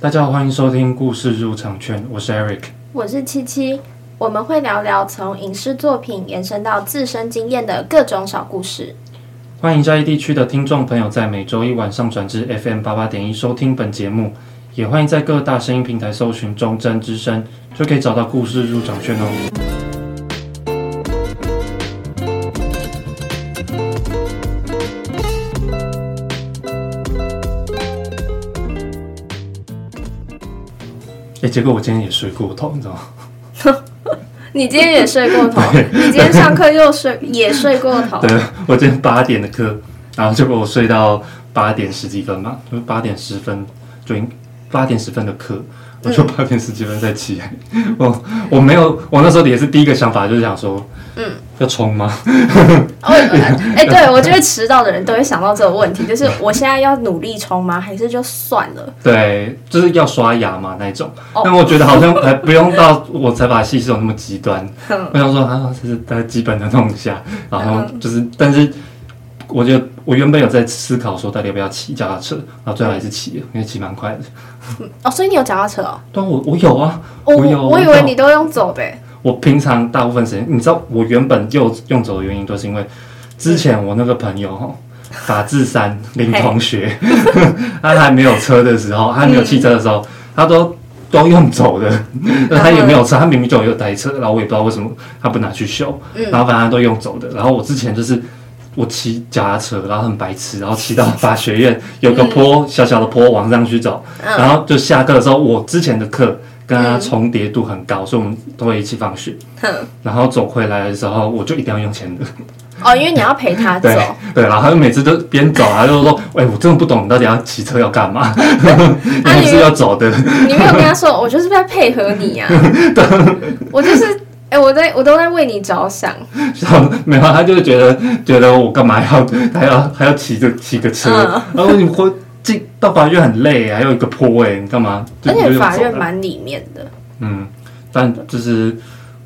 大家好，欢迎收听故事入场券，我是 Eric，我是七七，我们会聊聊从影视作品延伸到自身经验的各种小故事。欢迎嘉义地区的听众朋友在每周一晚上转至 FM 八八点一收听本节目，也欢迎在各大声音平台搜寻中正之声，就可以找到故事入场券哦。哎、欸，结果我今天也睡过头，你知道吗？你今天也睡过头？你今天上课又睡，也睡过头？对，我今天八点的课，然后结果我睡到八点十几分嘛，就八点十分就八点十分的课，我就八点十几分再起 我我没有，我那时候也是第一个想法就是想说，嗯。要冲吗？哎、欸，对，我觉得迟到的人都会想到这个问题，就是我现在要努力冲吗？还是就算了？对，就是要刷牙嘛那种。但我觉得好像还 不用到我才把戏是有那么极端。我想说啊，就是大家基本的弄一下，然后就是，但是我觉得我原本有在思考说到底要不要骑脚踏车，然后最后还是骑了，因为骑蛮快的。哦，所以你有脚踏车哦？对，我我有啊，我有。我以为你都用走的。我平常大部分时间，你知道，我原本就用走的原因，都是因为之前我那个朋友哈，法治三林同学，他还没有车的时候，他还没有汽车的时候，他都都用走的，他也没有车，他明明就有一台车，然后我也不知道为什么他不拿去修，然后反正他都用走的，然后我之前就是我骑脚踏车，然后很白痴，然后骑到法学院有个坡，小小的坡往上去走，然后就下课的时候，我之前的课。跟他重叠度很高，所以我们都会一起放学。然后走回来的时候，我就一定要用钱的。哦，因为你要陪他走。对，对，然后他就每次都边走，他就说：“哎，我真的不懂你到底要骑车要干嘛？你 是要走的。”你没有跟他说，我就是在配合你啊。我就是，哎，我在我都在为你着想。没有，他就觉得觉得我干嘛要还要还要骑着骑个车？然后你会。到法院很累，还有一个坡哎，你干嘛？而且法院蛮里面的。嗯，但就是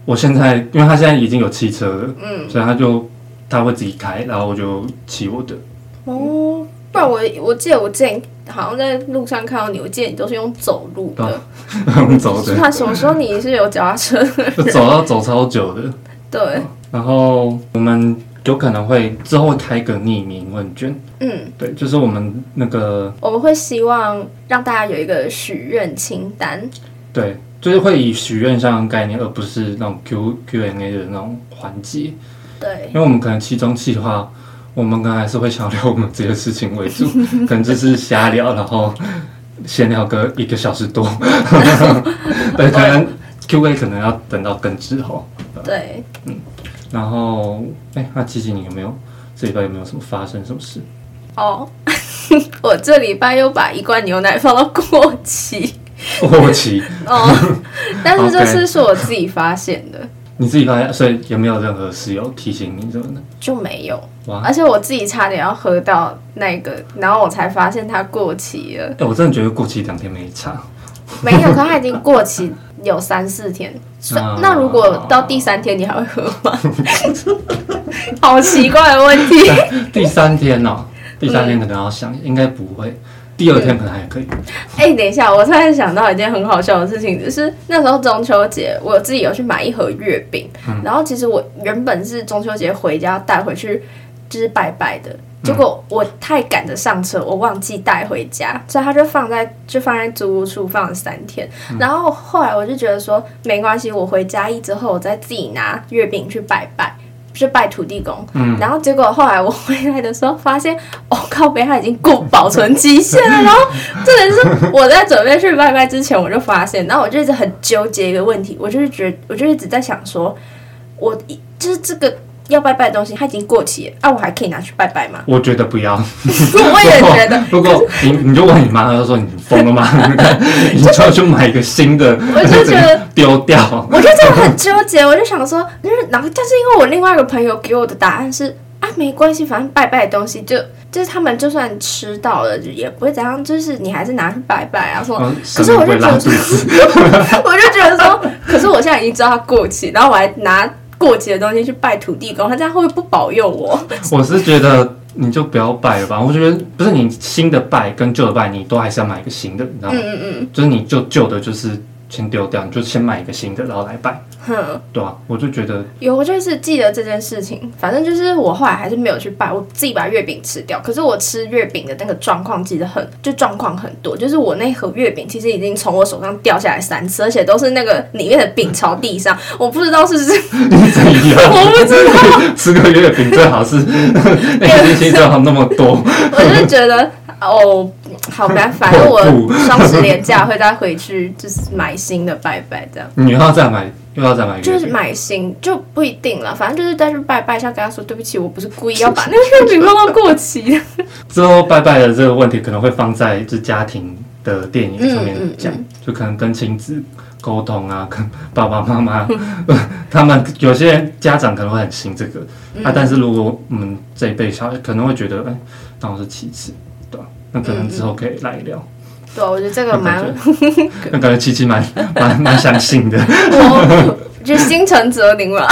我现在，因为他现在已经有汽车了，嗯，所以他就他会自己开，然后我就骑我的。哦，不然我我记得我之前好像在路上看到你，我记得你都是用走路的，用走的。那什么时候你是有脚踏车的？走要走超久的。对。然后我们。有可能会之后会开个匿名问卷，嗯，对，就是我们那个我们会希望让大家有一个许愿清单，对，就是会以许愿上概念，而不是那种 Q Q&A 的那种环节，对，因为我们可能期中计划，我们可能还是会想聊我们这些事情为主，可能就是瞎聊，然后闲聊个一个小时多，对，可能 Q&A 可能要等到更之后，对，嗯。然后，哎，那琪琪，你有没有这礼拜有没有什么发生什么事？哦，我这礼拜又把一罐牛奶放到过期。过期。哦，但是这次是我自己发现的。你自己发现，所以有没有任何室友提醒你什么的？就没有。哇！而且我自己差点要喝到那个，然后我才发现它过期了。哎，我真的觉得过期两天没差。没有，可它已经过期。有三四天，那如果到第三天你还会喝吗？好奇怪的问题。第三天哦，第三天可能要想，应该不会。第二天可能还可以。哎、欸，等一下，我突然想到一件很好笑的事情，就是那时候中秋节，我自己有去买一盒月饼，嗯、然后其实我原本是中秋节回家带回去，就是拜拜的。结果我太赶着上车，我忘记带回家，所以他就放在就放在租屋处放了三天。嗯、然后后来我就觉得说没关系，我回家一之后我再自己拿月饼去拜拜，去拜土地公。嗯、然后结果后来我回来的时候发现，哦靠北，它已经过保存期限了。然后这也是我在准备去拜拜之前我就发现，然后我就一直很纠结一个问题，我就是觉我就一直在想说，我就是这个。要拜拜的东西，它已经过期了啊！我还可以拿去拜拜吗？我觉得不要。我也觉得。如果你你就问你妈，她说你疯了吗？你就要去买一个新的，我就觉得 丢掉。我就真的很纠结，我就想说，就是然后，但是因为我另外一个朋友给我的答案是啊，没关系，反正拜拜的东西就就是他们就算吃到了也不会怎样，就是你还是拿去拜拜啊。说，嗯、可是我就觉得，我就觉得说，可是我现在已经知道它过期，然后我还拿。过节的东西去拜土地公，他这样会不会不保佑我？我是觉得你就不要拜了吧。我觉得不是你新的拜跟旧的拜，你都还是要买一个新的，你知道吗？嗯嗯嗯，就是你就旧的，就是先丢掉，你就先买一个新的，然后来拜。哼，对啊，我就觉得有，我就是记得这件事情。反正就是我后来还是没有去拜，我自己把月饼吃掉。可是我吃月饼的那个状况记得很，就状况很多。就是我那盒月饼其实已经从我手上掉下来三次，而且都是那个里面的饼朝地上。我不知道是不是你怎样，我不知道 吃个月饼最好是 那个星星最好那么多。我就觉得哦，好吧，反正我 双十连假会再回去，就是买新的拜拜这样。你要再买。又要再买，就是买新就不一定了，反正就是再去拜拜一下，跟他说对不起，我不是故意要把那个月饼放到过期的。之后拜拜的这个问题可能会放在就家庭的电影上面讲，嗯嗯嗯、就可能跟亲子沟通啊，跟爸爸妈妈，他们有些家长可能会很信这个、嗯、啊，但是如果我们这一辈小孩可能会觉得，哎，当是其次？那可能之后可以来聊。对，我觉得这个蛮，那感觉 琪琪蛮 蛮蛮相信的，我就心诚则灵嘛。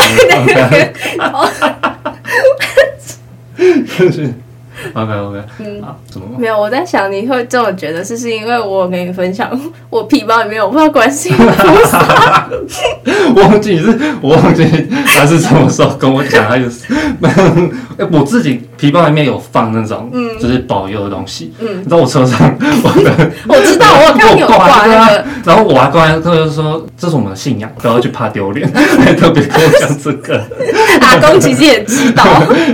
OK OK，嗯，啊，怎么没有？我在想你会这么觉得，是是因为我跟你分享 我皮包里面有不知道关心菩萨，我 忘记是，我忘记他是什么时候跟我讲，他就是，哎，我自己皮包里面有放那种，嗯，就是保佑的东西，嗯，你知道我车上，我的，我知道，我有挂那个，然后我还挂，他就说这是我们的信仰，不要去怕丢脸，还特别跟我讲这个，阿公其实也知道，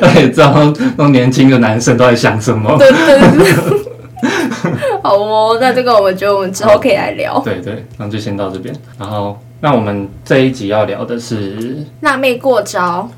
他 也知道那种年轻的男生。都在想什么？对对对，好哦，那这个我们觉得我们之后可以来聊。对对，那就先到这边。然后，那我们这一集要聊的是辣妹过招。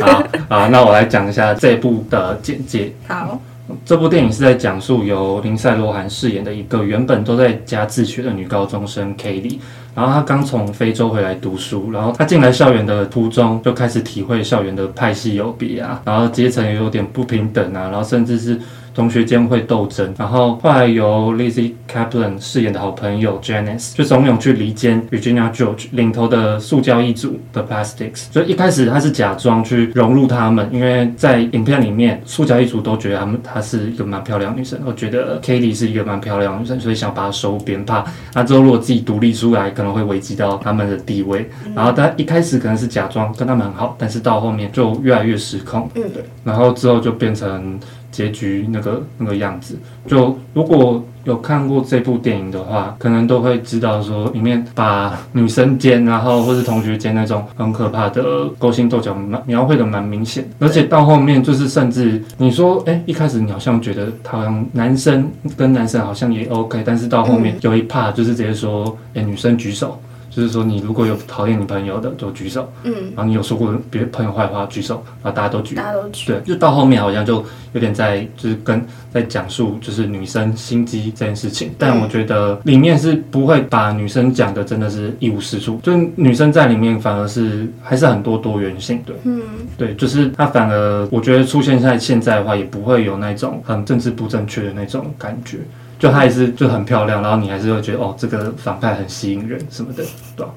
好，好，那我来讲一下这部的简介。好，这部电影是在讲述由林赛·罗韩饰演的一个原本都在家自学的女高中生 Kelly。然后他刚从非洲回来读书，然后他进来校园的途中就开始体会校园的派系有别啊，然后阶层也有点不平等啊，然后甚至是。同学间会斗争，然后后来由 Lizzy Caplan 饰演的好朋友 Janice 就怂恿去离间 Virginia George 领头的塑胶一族 The Plastics。所以一开始他是假装去融入他们，因为在影片里面塑胶一族都觉得他们她是一个蛮漂亮的女生，我觉得 Katie 是一个蛮漂亮的女生，所以想把她收编，怕那之后如果自己独立出来，可能会危及到他们的地位。然后他一开始可能是假装跟他们很好，但是到后面就越来越失控。嗯，对。然后之后就变成。结局那个那个样子，就如果有看过这部电影的话，可能都会知道说，里面把女生间，然后或是同学间那种很可怕的勾心斗角描绘的蛮明显，而且到后面就是甚至你说，哎，一开始你好像觉得好像男生跟男生好像也 OK，但是到后面有一 part 就是直接说，哎，女生举手。就是说，你如果有讨厌你朋友的，就举手。嗯，然后你有说过别朋友坏话，举手，然后大家都举。大家都举。对，就到后面好像就有点在，就是跟在讲述就是女生心机这件事情。但我觉得里面是不会把女生讲的真的是一无是处，就女生在里面反而是还是很多多元性。对，嗯，对，就是她反而我觉得出现在现在的话，也不会有那种很政治不正确的那种感觉。就她也是就很漂亮，然后你还是会觉得哦，这个反派很吸引人什么的，对吧？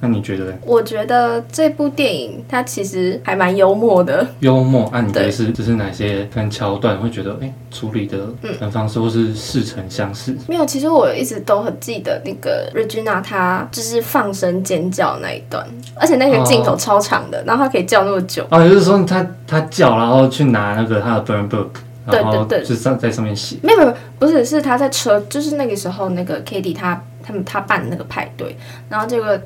那你觉得呢？我觉得这部电影它其实还蛮幽默的。幽默，啊，你觉得是就是哪些跟桥段会觉得哎处理的很方式，或是似曾相识？没有，其实我一直都很记得那个 Regina 她就是放声尖叫那一段，而且那个镜头超长的，然后她可以叫那么久。哦，就是说她她叫，然后去拿那个她的 burn book。对对对，就上在上面写。没有没有，不是，是他在车，就是那个时候那个 Katie 他他们他办的那个派对，然后这个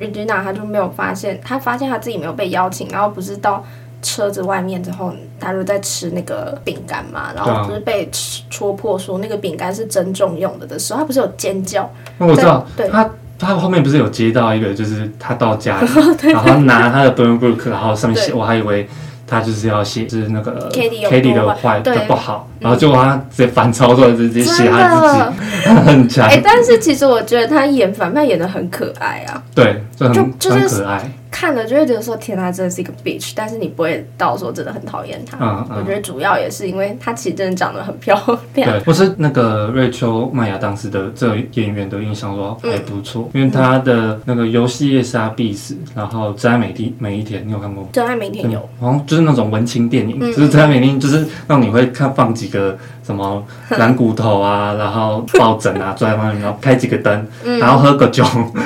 Regina 他就没有发现，他发现他自己没有被邀请，然后不是到车子外面之后，他就在吃那个饼干嘛，然后不是被戳破说那个饼干是珍重用的的时候，他不是有尖叫？我知道，对，他他后面不是有接到一个，就是他到家里，然后拿他的 burn book，然后上面写，我还以为。他就是要写，就是那个 Katie 的坏的不好，然后就他直接反操作，直接写他自己，很强。哎，但是其实我觉得他演反派演的很可爱啊。对，就很很可爱。看了就会觉得说天啊，真的是一个 bitch，但是你不会到说真的很讨厌他。嗯嗯。我觉得主要也是因为他其实真的长得很漂亮。对，我是那个瑞秋麦芽当时的这个演员的印象说还不错，嗯、因为他的那个游戏夜杀必死，然后真爱每天每一天，你有看过吗？真爱每天有，好像就是那种文青电影，嗯、就是真爱每天就是让你会看放几个什么蓝骨头啊，然后抱枕啊，坐在外面，然后开几个灯，嗯、然后喝个酒，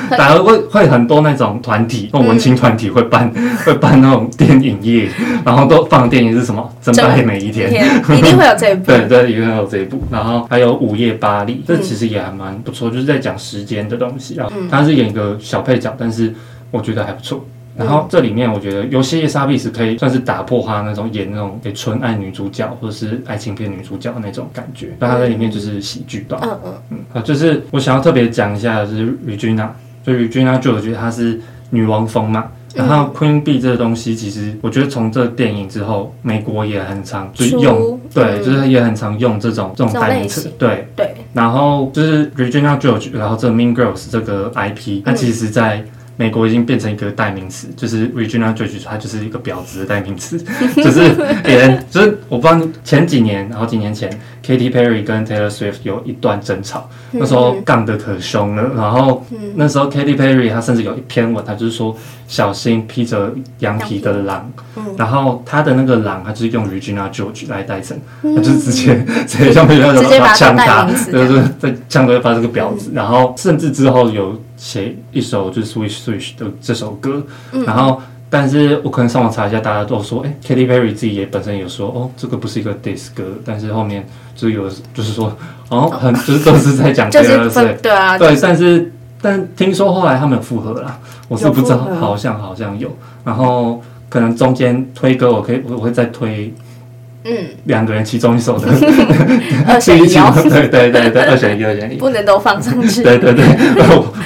然后会会很多那种团体，那种文青团体会办、嗯、会办那种电影夜，然后都放电影是什么？真爱每一天，一定会有这一部，对对，一定会有这一部。然后还有午夜巴黎，这其实也还蛮不错，就是在讲时间的东西啊。他是演一个小配角，但是我觉得还不错。然后这里面我觉得游戏夜杀必死可以算是打破他那种演那种给纯爱女主角或者是爱情片女主角的那种感觉。那她在里面就是喜剧吧，嗯嗯嗯啊，就是我想要特别讲一下，就是 Regina，就 Regina 就我觉得她是女王风嘛。然后 Queen Bee 这个东西，其实我觉得从这个电影之后，美国也很常就用，对，就是也很常用这种这种代名词，对对。然后就是 Regina George，然后这 Mean Girls 这个 IP，它其实在。美国已经变成一个代名词，就是 Regina George，它就是一个婊子的代名词，就是别人就是我不知道前几年，好几年前，Katy Perry 跟 Taylor Swift 有一段争吵，那时候杠得可凶了，然后那时候 Katy Perry 她甚至有一篇文，她就是说小心披着羊皮。的狼，然后她的那个狼，她就是用 Regina George 来代称，她就是直接 直接像被那种枪打，就是在枪对发这个婊子，然后甚至之后有。写一首就是 Swish Swish 的这首歌，嗯、然后，但是我可能上网查一下，大家都说，哎，Katy Perry 自己也本身有说，哦，这个不是一个 diss 歌，但是后面就有就是说，哦，很就是都是在讲 这个，对对啊，对，但是但听说后来他们有复合了，我是不知道，好像好像有，然后可能中间推歌，我可以我会再推。嗯，两个人其中一首的 二选一，对对对对，二选一，二选一，不能都放上去。对对对，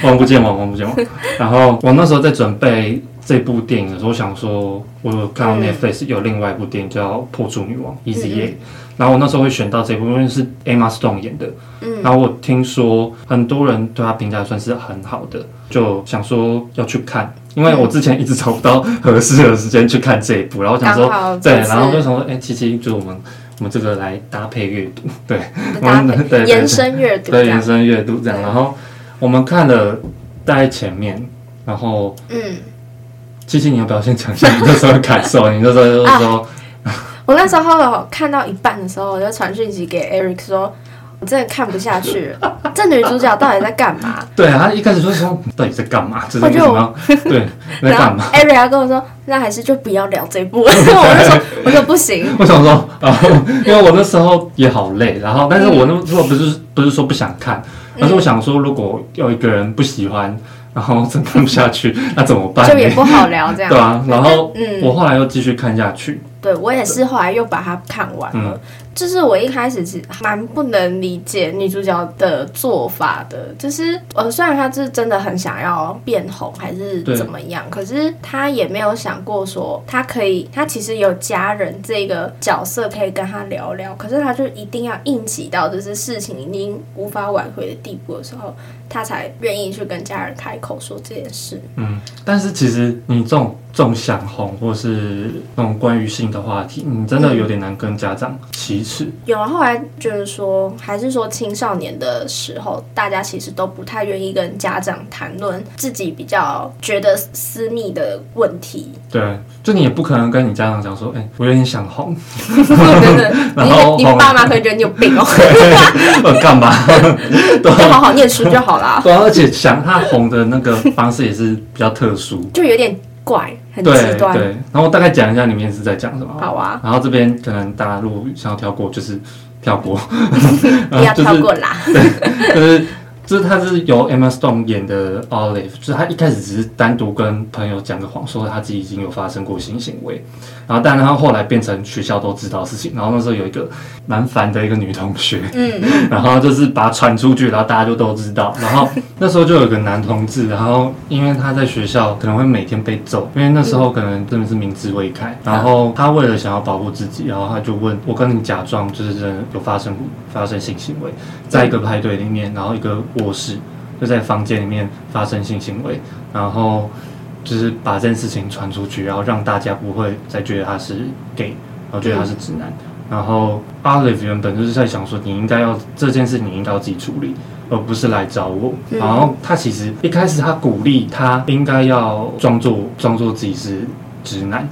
王 不见王，王不见王。然后我那时候在准备这部电影的时候，我想说，我有看到 Netflix 有另外一部电影叫《破处女王》，Easy A。然后我那时候会选到这部，因为是 Emma Stone 演的。嗯。然后我听说很多人对她评价算是很好的，就想说要去看。因为我之前一直找不到合适的时间去看这一部，然后想说，对，然后就想说，哎，七七，就是我们我们这个来搭配阅读，对，我们对延伸阅读，对延伸阅读这样，然后我们看了大概前面，然后嗯，七七，你要不要先讲一下你那时候的感受？你那时候就是说，我那时候看到一半的时候，我就传讯息给 Eric 说。我真的看不下去了，这女主角到底在干嘛？对啊，她一开始就说到底在干嘛？这是为什么？对，在干嘛？Ariel 跟我说，那还是就不要聊这部。我就说，我说不行。我想说，因为我那时候也好累，然后但是我那时候不是不是说不想看，而是我想说，如果有一个人不喜欢，然后真看不下去，那怎么办？就也不好聊这样。对啊，然后嗯，我后来又继续看下去。对，我也是后来又把它看完了。就是我一开始是蛮不能理解女主角的做法的，就是呃，虽然她是真的很想要变红还是怎么样，可是她也没有想过说她可以，她其实有家人这个角色可以跟她聊聊，可是她就一定要硬挤到就是事情已经无法挽回的地步的时候，她才愿意去跟家人开口说这件事。嗯，但是其实你这种这种想红或是那种关于性的话题，你真的有点难跟家长启齿。有啊，后来就是说，还是说青少年的时候，大家其实都不太愿意跟家长谈论自己比较觉得私密的问题。对，就你也不可能跟你家长讲说，哎、欸，我有点想红。真的，然后你，你爸妈可能觉得你有病哦。我干嘛？就好好念书就好啦。对，而且想他红的那个方式也是比较特殊，就有点。怪，很极端。对对，然后我大概讲一下里面是在讲什么。好啊。然后这边可能大家如果想要跳过，就是跳过。不要跳过啦。对，就是。就是他是由 Emma Stone 演的 Olive，就是他一开始只是单独跟朋友讲个谎，说他自己已经有发生过性行为，然后但然后后来变成学校都知道事情，然后那时候有一个蛮烦的一个女同学，嗯，然后就是把他传出去，然后大家就都知道，然后那时候就有个男同志，然后因为他在学校可能会每天被揍，因为那时候可能真的是明知未开，然后他为了想要保护自己，然后他就问我跟你假装就是真的有发生发生性行为，在一个派对里面，然后一个。卧室就在房间里面发生性行为，然后就是把这件事情传出去，然后让大家不会再觉得他是 gay，然后觉得他是直男。嗯、然后 Olive 原本就是在想说，你应该要这件事，你应该要自己处理，而不是来找我。嗯、然后他其实一开始他鼓励他应该要装作装作自己是直男，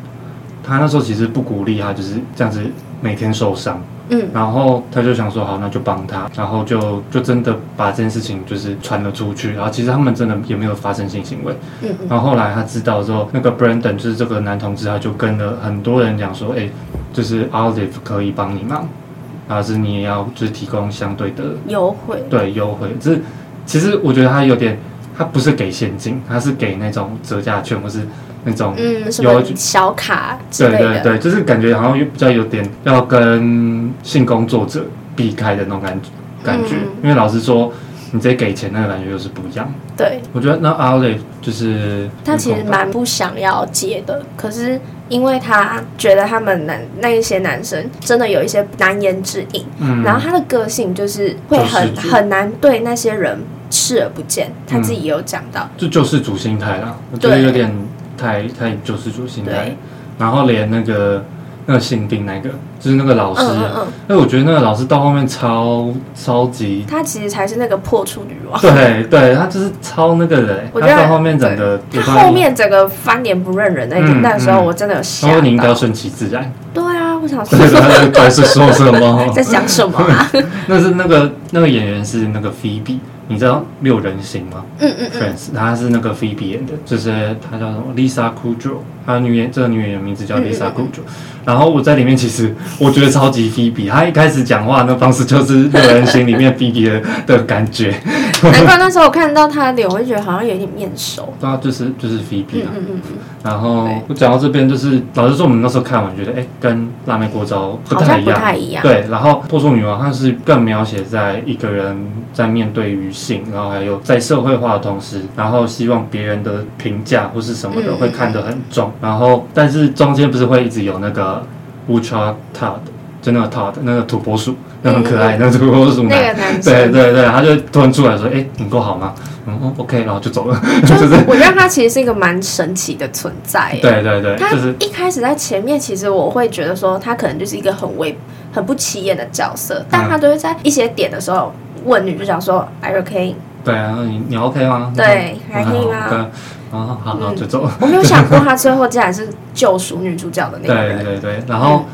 他那时候其实不鼓励他就是这样子每天受伤。嗯，然后他就想说好，那就帮他，然后就就真的把这件事情就是传了出去，然后其实他们真的也没有发生性行为。嗯，然后后来他知道之后，那个 Brandon 就是这个男同志，他就跟了很多人讲说，哎，就是 Olive 可以帮你忙，然后是你也要就是提供相对的优惠，对优惠。就是其实我觉得他有点，他不是给现金，他是给那种折价券或是。那种嗯，什么小卡之类的，对对对，就是感觉好像又比较有点要跟性工作者避开的那种感觉，感觉。嗯、因为老实说，你直接给钱那个感觉又是不一样。对，我觉得那 Olive 就是他其实蛮不想要接的，可是因为他觉得他们男那一些男生真的有一些难言之隐，嗯，然后他的个性就是会很很难对那些人视而不见，他自己也有讲到，嗯、就救世主心态啦，我觉得有点。太太救世主心态，然后连那个那个性病那个，就是那个老师，嗯嗯嗯，那我觉得那个老师到后面超超级，他其实才是那个破处女王，对对，他就是超那个人，我觉得他到后面整个，他后面整个翻脸不认人那个，嗯、那个时候我真的有吓到，然后你应该要顺其自然，对啊，我想说，对，对是说什么，在想什么啊？那是那个那个演员是那个 Phoebe。你知道六人行吗？嗯嗯嗯，Friends，他是那个 Phoebe 演的，就是他叫什么 Lisa Kudrow，他女演这个女演员名字叫 Lisa Kudrow。然后我在里面其实我觉得超级 Phoebe，他一开始讲话那方式就是六人行里面 Phoebe 的的感觉。难怪那时候我看到他的脸，我就觉得好像有点面熟。对啊，就是就是 Phoebe 啊。嗯嗯嗯。然后我讲到这边，就是老实说，我们那时候看完觉得，哎，跟辣妹过招不太一样。不太一样。对，然后破处女王她是更描写在一个人在面对于。性，然后还有在社会化的同时，然后希望别人的评价或是什么的会看得很重，嗯、然后但是中间不是会一直有那个 Ultra Todd，就那个 Todd 那个土拨鼠，那很可爱，嗯、那个土拨鼠男，对对对，他就突然出来说：“哎，你够好吗？”嗯，OK，然后就走了。就是我觉得他其实是一个蛮神奇的存在。对对对，他一开始在前面，其实我会觉得说他可能就是一个很微、很不起眼的角色，但他都会在一些点的时候。问女主角说：“Are you okay？” 对啊，你你 OK 吗？对，还可以吗？啊，好，好，就走。我没有想过他最后竟然是救赎女主角的那个人。对对对，然后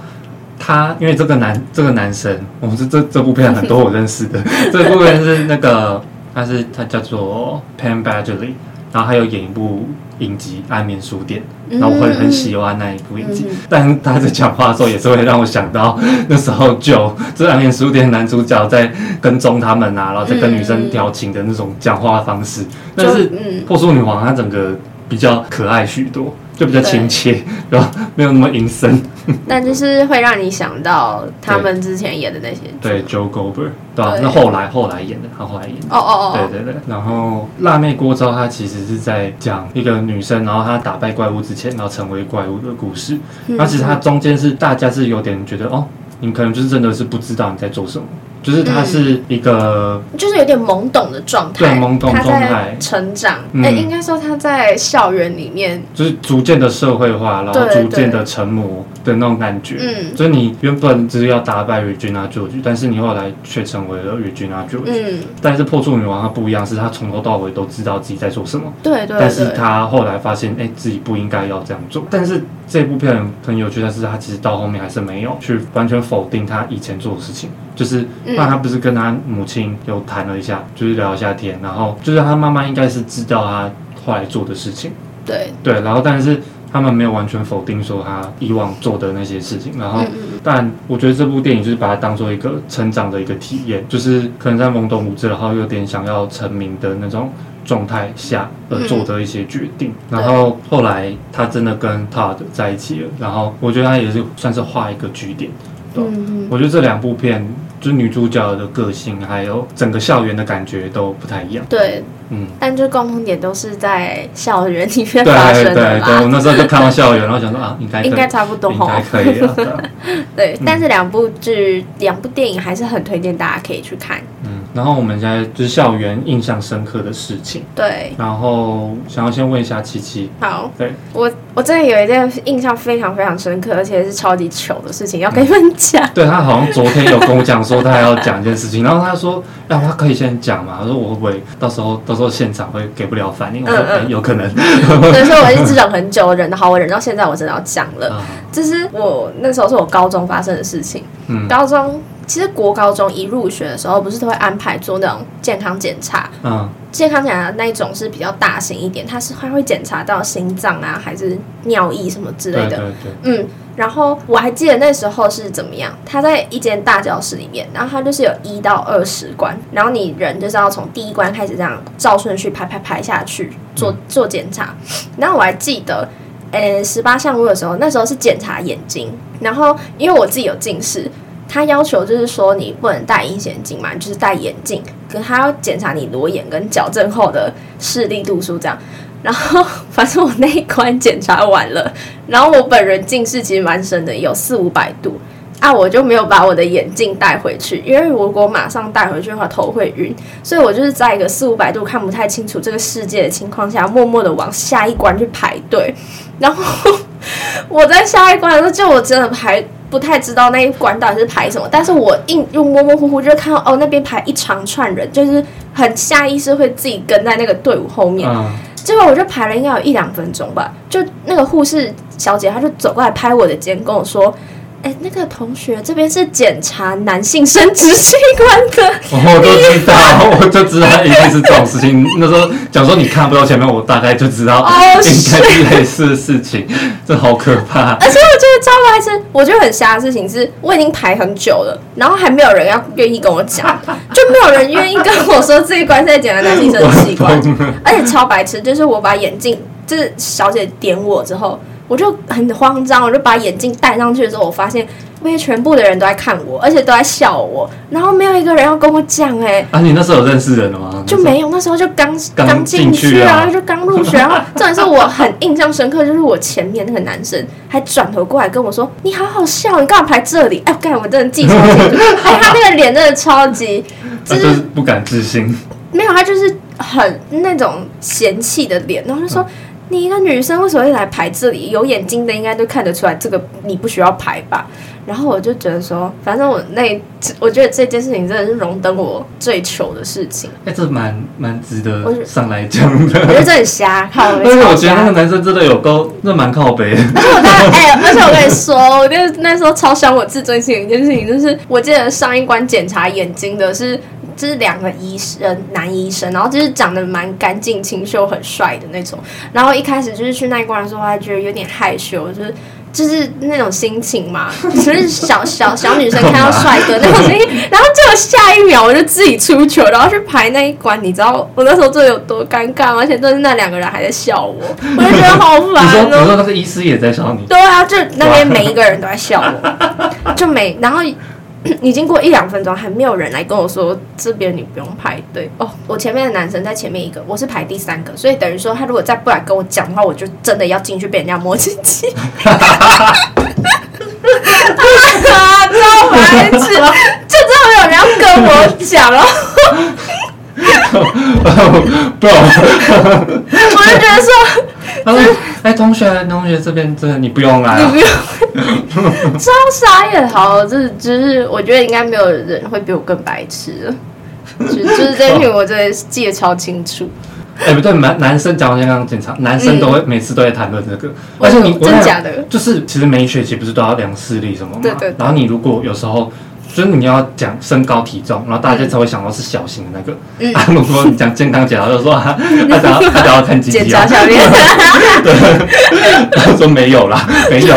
他因为这个男这个男生，我们是这这部片很多我认识的，这部片是那个他是他叫做 Penn Badgley。然后还有演一部影集《安眠书店》，然后我会很喜欢那一部影集。嗯、但他在讲话的时候，也是会让我想到 那时候就这《安眠书店》男主角在跟踪他们啊，然后在跟女生调情的那种讲话方式。但是破书女王她整个比较可爱许多。就比较亲切，对然后没有那么阴森。但就是会让你想到他们之前演的那些。对，Joe Goldberg，对吧？那后来后来演的，他后来演的。哦哦哦。对对对。然后辣妹郭招，她其实是在讲一个女生，然后她打败怪物之前，然后成为怪物的故事。那、嗯、其实它中间是大家是有点觉得，哦，你可能就是真的是不知道你在做什么。就是他是一个，就是有点懵懂的状态，对，懵懂状态，成长。哎，应该说他在校园里面，就是逐渐的社会化，然后逐渐的成魔的那种感觉。嗯，所以你原本只是要打败 Regina George，但是你后来却成为了 Regina George。嗯，但是破处女王她不一样，是她从头到尾都知道自己在做什么。对对。但是她后来发现，哎，自己不应该要这样做。但是这部片很有趣，但是她其实到后面还是没有去完全否定她以前做的事情，就是。那她不是跟她母亲有谈了一下，就是聊一下天，然后就是她妈妈应该是知道她后来做的事情，对对，然后但是他们没有完全否定说他以往做的那些事情，然后、嗯、但我觉得这部电影就是把它当做一个成长的一个体验，就是可能在懵懂无知，然后有点想要成名的那种状态下而做的一些决定，嗯、然后后来他真的跟 Todd 在一起了，然后我觉得他也是算是画一个句点。嗯，我觉得这两部片，就是女主角的个性，还有整个校园的感觉都不太一样。对，嗯，但就共同点都是在校园里面发生的。对对对，我那时候就看到校园，然后想说啊，应该应该差不多，应该可以了。对，但是两部剧、两部电影还是很推荐大家可以去看。嗯，然后我们现在就是校园印象深刻的事情。对。然后想要先问一下七七。好。对。我我这里有一件印象非常非常深刻，而且是超级糗的事情要跟你们讲。嗯、对，他好像昨天有跟我讲说他还要讲一件事情，然后他说，让他可以先讲嘛？他说我会不会到时候到时候现场会给不了反应？嗯嗯、欸，有可能。所以说我一直忍很久，忍好我忍到现在，我真的要讲了。这、嗯、是我那时候是我高中发生的事情。嗯。高中。其实国高中一入学的时候，不是都会安排做那种健康检查？嗯，健康检查那一种是比较大型一点，它是还会检查到心脏啊，还是尿液什么之类的。对对对。嗯，然后我还记得那时候是怎么样？他在一间大教室里面，然后他就是有一到二十关，然后你人就是要从第一关开始这样照顺序排排排下去做做检查。然后我还记得，呃，十八项目的时候，那时候是检查眼睛，然后因为我自己有近视。他要求就是说你不能戴隐形眼镜嘛，就是戴眼镜。可他要检查你裸眼跟矫正后的视力度数这样。然后 反正我那一关检查完了，然后我本人近视其实蛮深的，有四五百度啊，我就没有把我的眼镜带回去，因为如果马上带回去的话头会晕，所以我就是在一个四五百度看不太清楚这个世界的情况下，默默的往下一关去排队。然后 我在下一关的时候，就我真的排。不太知道那一关到底是排什么，但是我硬又模模糊糊就看到哦，那边排一长串人，就是很下意识会自己跟在那个队伍后面。结果我就排了应该有一两分钟吧，就那个护士小姐她就走过来拍我的肩，跟我说。哎、欸，那个同学，这边是检查男性生殖器官的。我都知道，我就知道一定是这种事情。那时候讲说你看不到前面，我大概就知道应该是类似的事情。这好可怕！而且我觉得超白痴，我觉得很瞎的事情是，我已经排很久了，然后还没有人要愿意跟我讲，就没有人愿意跟我说这一关是在检查男性生殖器官。而且超白痴，就是我把眼镜，就是小姐点我之后。我就很慌张，我就把眼镜戴上去的时候，我发现那些全部的人都在看我，而且都在笑我，然后没有一个人要跟我讲哎。啊，你那时候有认识人了吗？就没有，那时候就刚刚进去啊，就刚入学。然后 重点是我很印象深刻，就是我前面那个男生还转头过来跟我说：“你好好笑，你干嘛排这里？”哎，我干，我真的记超清楚。哎，他那个脸真的超级，就是、就是不敢置信。没有，他就是很那种嫌弃的脸，然后就说。嗯你一个女生为什么会来排这里？有眼睛的应该都看得出来，这个你不需要排吧？然后我就觉得说，反正我那，我觉得这件事情真的是荣登我最糗的事情。哎、欸，这蛮蛮值得上来讲的。我觉得这很瞎。但是我觉得那个男生真的有够，那蛮靠背的。而且我当时，哎、欸，而且我跟你说，我觉得那时候超伤我自尊心的一件事情，就是我记得上一关检查眼睛的是。就是两个医生，男医生，然后就是长得蛮干净、清秀、很帅的那种。然后一开始就是去那一关的时候，还觉得有点害羞，就是就是那种心情嘛，就是小小小女生看到帅哥那种心情。然后就下一秒我就自己出糗，然后去排那一关。你知道我那时候做的有多尴尬吗，而且都是那两个人还在笑我，我就觉得好烦哦。你说，你说那个医师也在笑你？对啊，就那边每一个人都在笑我，就每然后。已经过一两分钟，还没有人来跟我说这边你不用排队哦。我前面的男生在前面一个，我是排第三个，所以等于说他如果再不来跟我讲的话，我就真的要进去被人家摸鸡鸡。哈哈哈！超白痴，就真的有人要跟我讲哦。不，我就觉得说。哎、就是欸，同学，同学这边真的你不用来，你不用，超傻眼。好，这就是我觉得应该没有人会比我更白痴了。就就是这句我真的记得超清楚。哎、欸，不对，男男生讲健康检查，男生都会、嗯、每次都会谈论这个。而且你真假的，就是其实每一学期不是都要量视力什么吗？对对，对。然后你如果有时候。就是你要讲身高体重，然后大家才会想到是小型的那个。嗯。啊，如果你讲健康检查，就说他他只要他想要看鸡鸡啊。检查下面。对。他说没有啦，没有。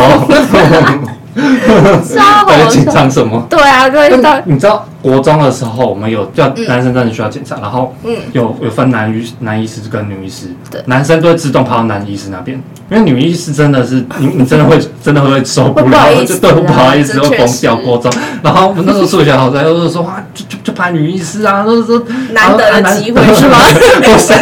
超好笑。紧张什么？对啊，对。你知道？国中的时候，我们有叫男生真的需要检查，然后有有分男医男医师跟女医师，男生都会自动跑到男医师那边，因为女医师真的是 你你真的会真的会受不了，就对不好意思会疯掉国中，然后我们那时候数学好在又是说哇就就就排女医师啊，都是说难得的机会是吗？不是，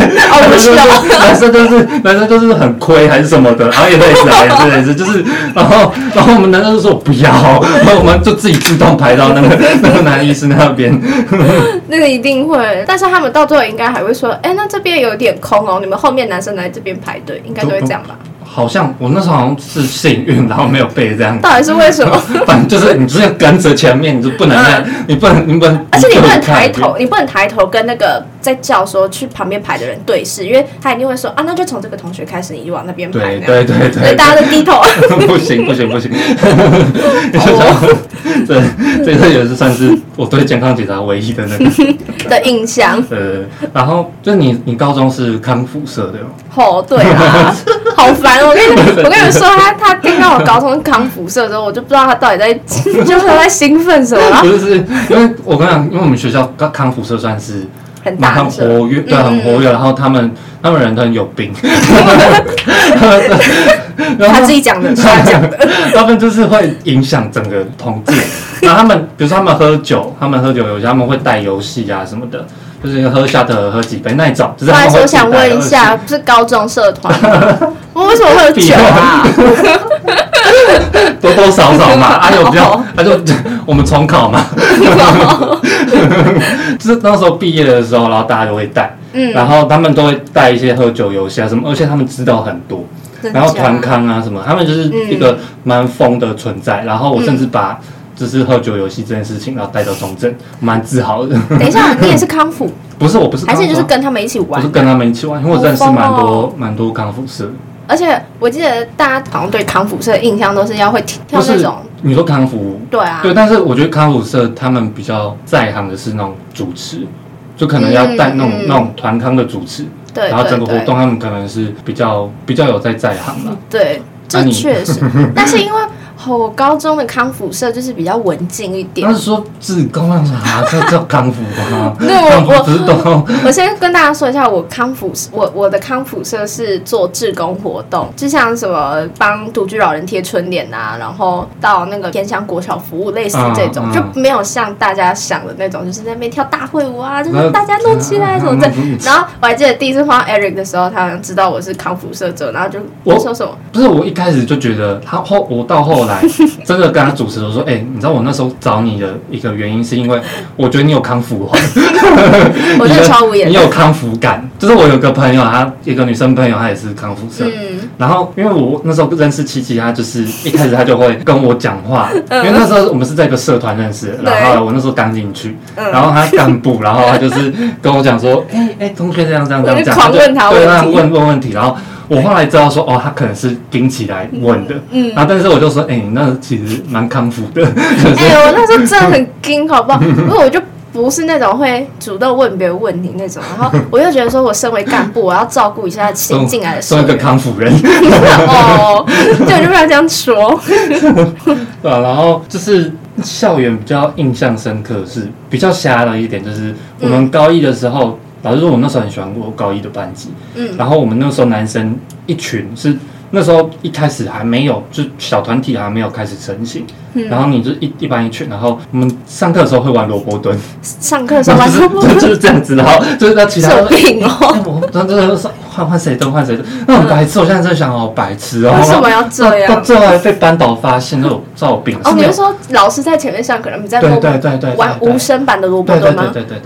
不是，男生都是男生都是很亏还是什么的，然后也类似也是类似，就是然后然后我们男生就说不要，然后我们就自己自动排到那个那个男医师那边。那个一定会，但是他们到最后应该还会说，哎、那这边有点空哦，你们后面男生来这边排队，应该都会这样吧？好像我那时候好像是幸运，然后没有被这样。到底是为什么？反正就是你只要跟着前面，你就不能在，嗯、你不能，你不能，而且你不能抬头，你不能抬头跟那个在叫说去旁边排的人对视，因为他一定会说啊，那就从这个同学开始，你就往那边排。对对对对，所以大家都低头。不行不行不行。对，这个也是算是我对健康检查唯一的那个的印象。呃，然后就你你高中是康复社的哦？对啊，好烦。我跟你，我跟你们说，他他听到我高中康辅社之后，我就不知道他到底在，就是他在兴奋什么。不是，是因为我跟你讲，因为我们学校康康辐射算是很活跃，对，很活跃。然后他们他们人都很有病。他 自己讲的，他讲的。他们就是会影响整个同届。然后他们，比如说他们喝酒，他们喝酒有些他们会带游戏啊什么的。就是喝下的喝几杯那一种。不好意思，我想问一下，是高中社团？我为什么会有酒啊？多多少少嘛，啊有比较，他就我们重考嘛。就是那时候毕业的时候，然后大家都会带，嗯，然后他们都会带一些喝酒游戏啊什么，而且他们知道很多，然后团康啊什么，他们就是一个蛮疯的存在。然后我甚至把。就是喝酒游戏这件事情，然后带到中正，蛮自豪的。等一下，你也是康复？不是，我不是，还是就是跟他们一起玩？不是跟他们一起玩，因为我认识蛮多蛮多康复社。而且我记得大家好像对康复社的印象都是要会跳那种。你说康复？对啊。对，但是我觉得康复社他们比较在行的是那种主持，就可能要带那种那种团康的主持。对。然后整个活动他们可能是比较比较有在在行了。对，这确实。但是因为。我高中的康复社就是比较文静一点。他是说自工啊啥？这叫康复吗？对，我我我先跟大家说一下，我康复我我的康复社是做志工活动，就像什么帮独居老人贴春联啊，然后到那个偏乡国小服务，类似这种，就没有像大家想的那种，就是在那边跳大会舞啊，就是大家弄起来什么的。然后我还记得第一次碰到 Eric 的时候，他好像知道我是康复社者，然后就我说什么？不是，我一开始就觉得他后我到后来。真的跟他主持的时候说，哎、欸，你知道我那时候找你的一个原因，是因为我觉得你有康复感，我觉得超无言。你有康复感，就是我有个朋友，她一个女生朋友，她也是康复社。嗯。然后因为我那时候认识琪琪，她就是一开始她就会跟我讲话，因为那时候我们是在一个社团认识，然后我那时候刚进去，然后她干部，然后她就是跟我讲说，哎、欸、哎、欸，同学这样这样这样讲，问他对，他问问问题，然后。我后来知道说，哦，他可能是顶起来问的，嗯，然后但是我就说，哎、欸，那其实蛮康复的，哎、欸，我那时候真的很惊，好不好？因为我就不是那种会主动问别人问题那种，然后我又觉得说，我身为干部，我要照顾一下新进来的，做一个康复人，哦，对，就不要这样说，对啊，然后就是校园比较印象深刻是比较瞎的一点，就是我们高一的时候。嗯老实说，我那时候很喜欢过高一的班级，嗯，然后我们那时候男生一群是那时候一开始还没有，就小团体还没有开始成型，嗯，然后你就一一班一群，然后我们上课的时候会玩萝卜蹲，上课的时候玩萝卜蹲就是这样子，然后就是那其他有，病哦，我真的是换换谁蹲换谁蹲，那种白痴，我现在真的想好白痴哦，为什么要这样？到最后还被班导发现那种照病哦，你是说老师在前面上课，你们在后面对对对玩无声版的萝卜蹲吗？对对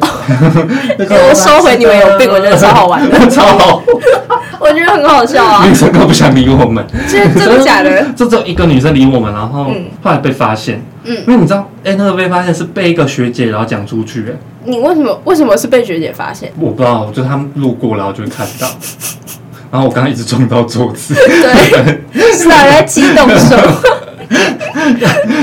对对，我收回你们有病，我觉得超好玩的，超好。我觉得很好笑啊！女生都不想理我们，真的假的？就只有一个女生理我们，然后后来被发现。嗯，因为你知道，哎，那个被发现是被一个学姐然后讲出去。哎，你为什么为什么是被学姐发现？我不知道，就他们路过然后就会看到。然后我刚刚一直撞到桌子，对，是啊，在激动手。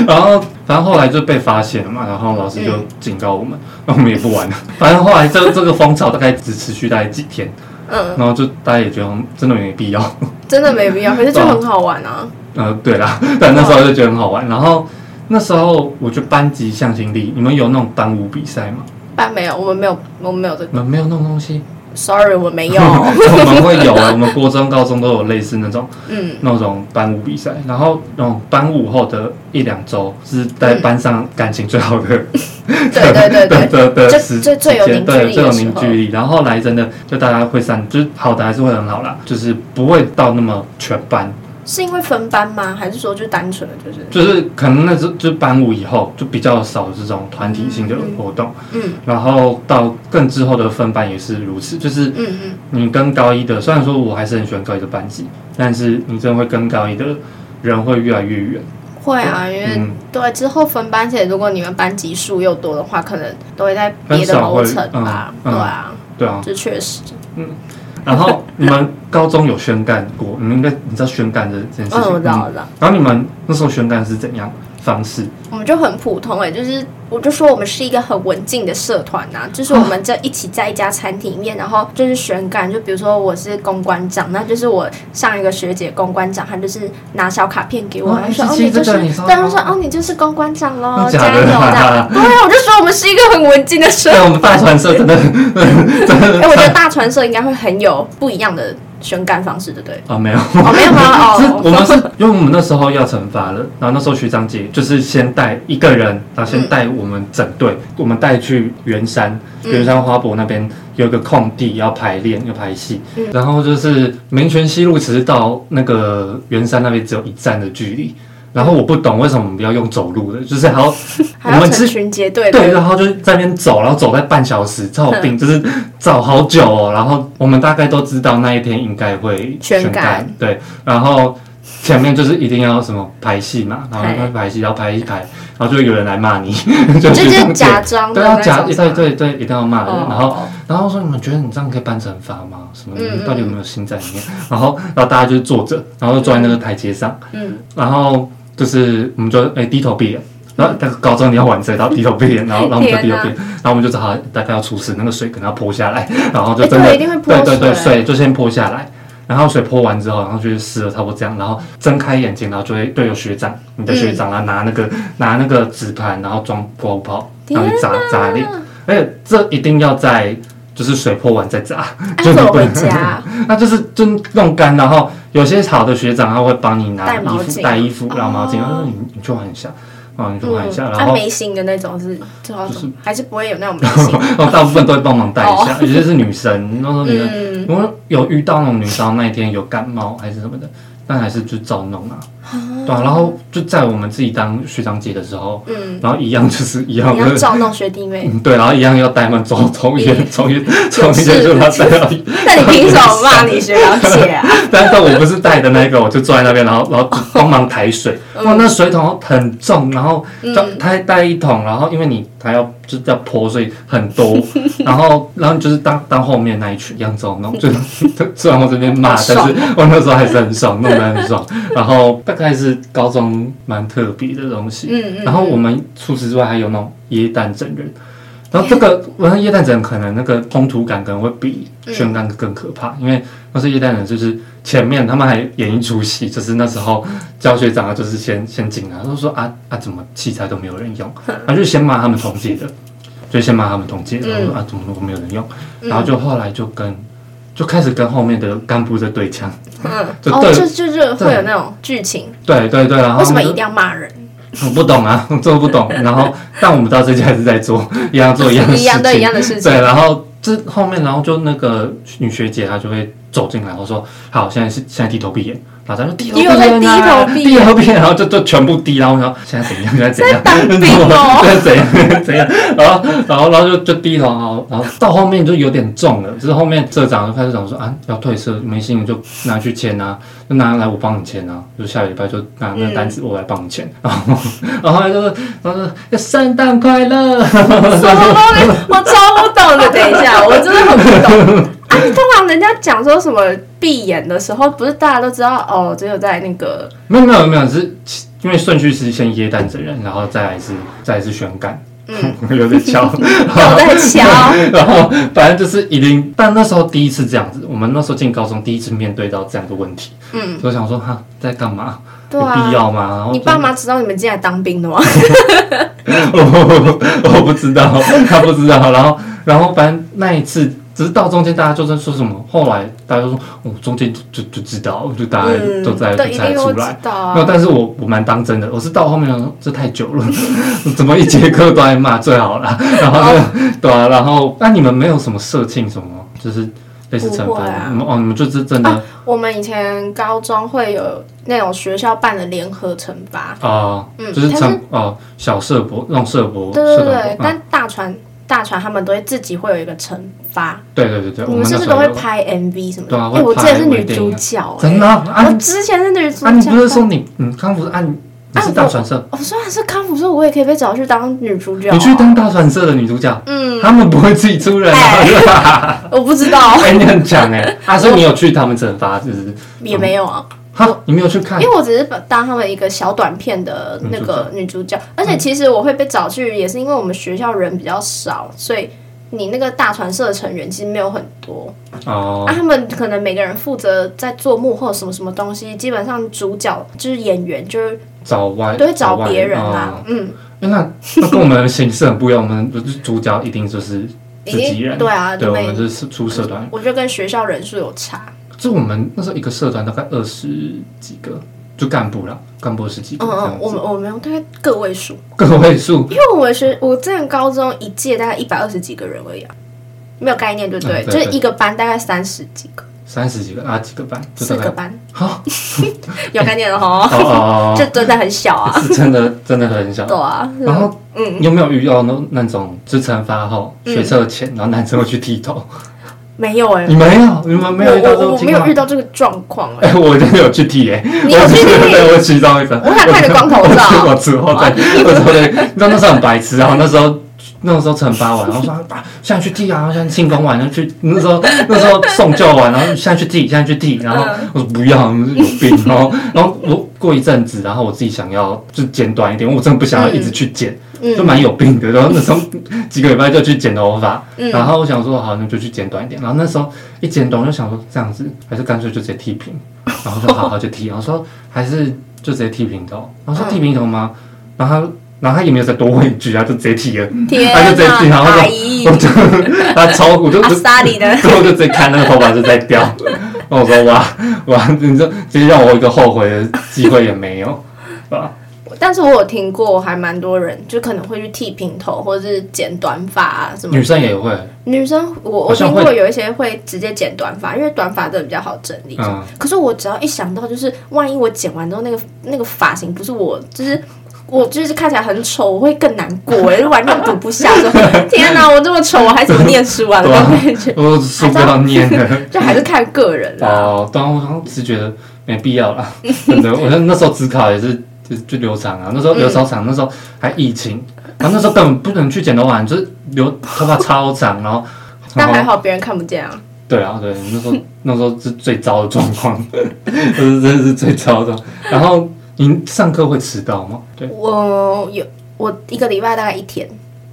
然后，反正后来就被发现了嘛，然后老师就警告我们，那我们也不玩了。反正后来这这个风潮大概只持续大概几天。嗯，然后就大家也觉得真的没必要，真的没必要，可是就很好玩啊。呃，对啦，但那时候就觉得很好玩。然后那时候我就班级向心力，你们有那种班舞比赛吗？班没有，我们没有，我们没有这个，我们没有那种东西。Sorry，我没有。我们会有啊，我们国中、高中都有类似那种，嗯，那种班舞比赛。然后那种班舞后的一两周是在班上感情最好的，对对对对的的时最最有凝聚力，最有凝聚力。然后后来真的就大家会散，就是好的还是会很好啦，就是不会到那么全班。是因为分班吗？还是说就单纯的就是？就是可能那时就班五以后就比较少这种团体性的活动，嗯，嗯，然后到更之后的分班也是如此，就是嗯嗯，你跟高一的，虽然说我还是很喜欢高一的班级，但是你真的会跟高一的人会越来越远。会啊，因为、嗯、对之后分班，且如果你们班级数又多的话，可能都会在别的楼层吧、嗯嗯。对啊，对啊，这确实，嗯。然后你们高中有宣干过？你们应该你知道宣干这这件事情？嗯，我知道，我知道。然后你们那时候宣干是怎样方式？我们就很普通哎、欸，就是。我就说我们是一个很文静的社团呐，就是我们这一起在一家餐厅里面，然后就是选干，就比如说我是公关长，那就是我上一个学姐公关长，她就是拿小卡片给我，哦、说哦你就是，对，她说哦你就是公关长喽，加油这样，对，我就说我们是一个很文静的社团，我们大传社真的，真的，哎，我觉得大传社应该会很有不一样的。宣干方式对不对？啊，没有，哦，没有吗？哦，我们是因为我们那时候要惩罚了，然后那时候学长姐就是先带一个人，然后先带我们整队，嗯、我们带去圆山，圆山花博那边有一个空地要排练，要排戏，嗯，然后就是民权西路，其实到那个圆山那边只有一站的距离。然后我不懂为什么我们不要用走路的，就是 还要还要成群结队对，然后就在那边走，然后走在半小时，超有病，就是走好久哦。然后我们大概都知道那一天应该会全干，对。然后前面就是一定要什么排戏嘛，然后排戏要排一排，然后就会有人来骂你，就是假装对，要假对对对，一定要骂人。然后然后说你们觉得你这样可以办惩罚吗？什么？你到底有没有心在里面？然后然后大家就坐着，然后坐在那个台阶上，嗯，然后。就是我们就哎、欸、低头闭眼，然后但是高中你要玩这套低头闭眼，然后然后我们就低头闭眼，然后我们就找好大概要出事，那个水可能要泼下来，然后就真的、欸、对，对对对，水就先泼下来，然后水泼完之后，然后就湿了差不多这样，然后睁开眼睛，然后就会对有学长，你的学长啊拿那个拿那个纸盘，然后装刮胡泡，然后砸砸脸，而且这一定要在。就是水泼完再砸，就你不能加，那就是就弄干，然后有些好的学长他会帮你拿衣服、带衣服、然后毛巾，然后你你去换一下，啊，你去换一下，然后没心的那种是就是还是不会有那种没 大部分都会帮忙带一下，有些是女生，那时候女生，我有遇到那种女生那一天有感冒还是什么的。但还是就照弄啊，对啊，然后就在我们自己当学长姐的时候，嗯，然后一样就是一样，要照弄学弟妹，嗯，对，然后一样要带他们走 从远从远从远就他带到，那你凭什么骂你学长姐啊？但但我不是带的那个，我就坐在那边，然后然后帮忙抬水，哇，那水桶很重，然后他还带一桶，然后因为你他要。就是要泼所以很多，然后，然后就是当当后面那一群样子弄，就虽然我这边骂，但是我那时候还是很爽，弄得很爽。然后大概是高中蛮特别的东西，嗯嗯。然后我们除此之外还有那种椰蛋整人，然后这个我说耶诞整人可能那个冲突感可能会比宣干更可怕，因为那是椰蛋人就是。前面他们还演一出戏，就是那时候教学长啊，就是先先进来，他说啊啊，怎么器材都没有人用，然后就先骂他们同届的，就先骂他们同届，然后说啊怎么都没有人用，然后就后来就跟就开始跟后面的干部在对枪，嗯，就对。哦，就就是会有那种剧情，对对对，然后为什么一定要骂人？我不懂啊，我真的不懂。然后但我们到最近还是在做一样做一样的 事情，一样对一样的事情，对，然后这后面然后就那个女学姐她就会。走进来，我说好，现在是现在低头闭眼，然后他说低头低头，低头闭眼，然后就就全部低，然后我说现在怎样，现在怎样，现在怎样？怎样，然后然后然后就就低头，然后然后到后面就有点重了，就是后面社长就开始讲说啊要退社，没信就拿去签啊，就拿来我帮你签啊，就下礼拜就拿那个单子我来帮你签，然后然后就说他说圣诞快乐，什么我超不懂的，等一下我真的很不懂。啊，通常人家讲说什么闭眼的时候，不是大家都知道哦？只有在那个没有没有没有，是因为顺序是先耶诞整人，然后再来是再来是宣干，嗯，有点敲，有在敲，然后反正就是一定，但那时候第一次这样子，我们那时候进高中第一次面对到这样的问题，嗯，就想说哈，在干嘛？有必要吗？然后你爸妈知道你们进来当兵的吗？我我不知道，他不知道，然后然后反正那一次。只是到中间，大家就在说什么。后来大家都说，哦，中间就就知道，就大家都在猜出来。没有，但是我我蛮当真的。我是到后面说，这太久了，怎么一节课都在骂最好了。然后就对啊，然后那你们没有什么社庆什么，就是类似惩罚？啊、你们哦，你们就是真的、啊。我们以前高中会有那种学校办的联合惩罚啊，嗯，就是惩哦小社博那种社博，对对对，嗯、但大传大船他们都会自己会有一个惩罚。对对对对，你们是不是都会拍 MV 什么的？对啊，我之前是女主角，真的。我之前是女主角。啊，你不是说你嗯康复是按？你是大船社，我虽然是康复社，我也可以被找去当女主角。你去当大船社的女主角，嗯，他们不会自己出人啊。我不知道，哎，你很强哎，啊，所以你有去他们惩罚，是不是也没有啊。好，你没有去看，因为我只是当他们一个小短片的那个女主角，而且其实我会被找去，也是因为我们学校人比较少，所以。你那个大传社的成员其实没有很多。哦，啊，他们可能每个人负责在做幕后什么什么东西，基本上主角就是演员，就是找外都会找别人啦，嗯，那那跟我们的形式很不一样，我们主角一定就是自己人，对啊，对，我们就是出社团，我觉得跟学校人数有差，就我们那时候一个社团大概二十几个。就干部了，干部十几个。嗯嗯，我们我们大概个位数。个位数。因为我们学我之前高中一届大概一百二十几个人而已啊，没有概念对不对？就是一个班大概三十几个。三十几个啊？几个班？四个班。好，有概念了哈。哦，就真的很小啊。是真的真的很小。对啊。然后，嗯，你有没有遇到那那种就惩罚后学测前，然后男生会去剃头？没有哎，你没有，你们没有遇到这种情况？我没有遇到这个状况哎，我真的有去剃哎，你有去剃？对，我其中一次，我想看你光头照。我之后再，我之后再，你知道那时候很白痴啊，那时候那时候惩罚完，然后说啊，现在去剃啊，然后现在庆功完，然后去那时候那时候送旧完，然后现在去剃，现在去剃，然后我说不要，有病，然后然后我过一阵子，然后我自己想要就剪短一点，我真的不想要一直去剪。就蛮有病的，然后那时候几个礼拜就去剪头发，嗯、然后我想说好，那就去剪短一点。然后那时候一剪短，就想说这样子还是干脆就直接剃平，然后就好好就剃。然后说还是就直接剃平头。然后说剃平头吗？然后他，然后他也没有再多问一句，他就直接剃了，他就直接剃。然后说，我就他超我就不杀你的，最后就直接看那个头发就在掉。然后我说哇哇，你这直接让我一个后悔的机会也没有，啊。但是我有听过，还蛮多人就可能会去剃平头，或者是剪短发啊什么。女生也会。女生，我我听过有一些会直接剪短发，因为短发真的比较好整理。嗯。可是我只要一想到，就是万一我剪完之后，那个那个发型不是我，就是我就是看起来很丑，我会更难过哎，就完全读不下。说天哪，我这么丑，我还怎么念书啊？我受不要念 就还是看个人啦。哦，当然我当时觉得没必要啦。真的，我那时候指考也是。就就留长啊，那时候留超长，嗯、那时候还疫情，然后那时候根本不能去剪头发，就是留头发超长，然后但还好别人看不见啊。对啊，对，那时候那时候是最糟的状况，就是真的是最糟的。然后您上课会迟到吗？对，我有，我一个礼拜大概一天，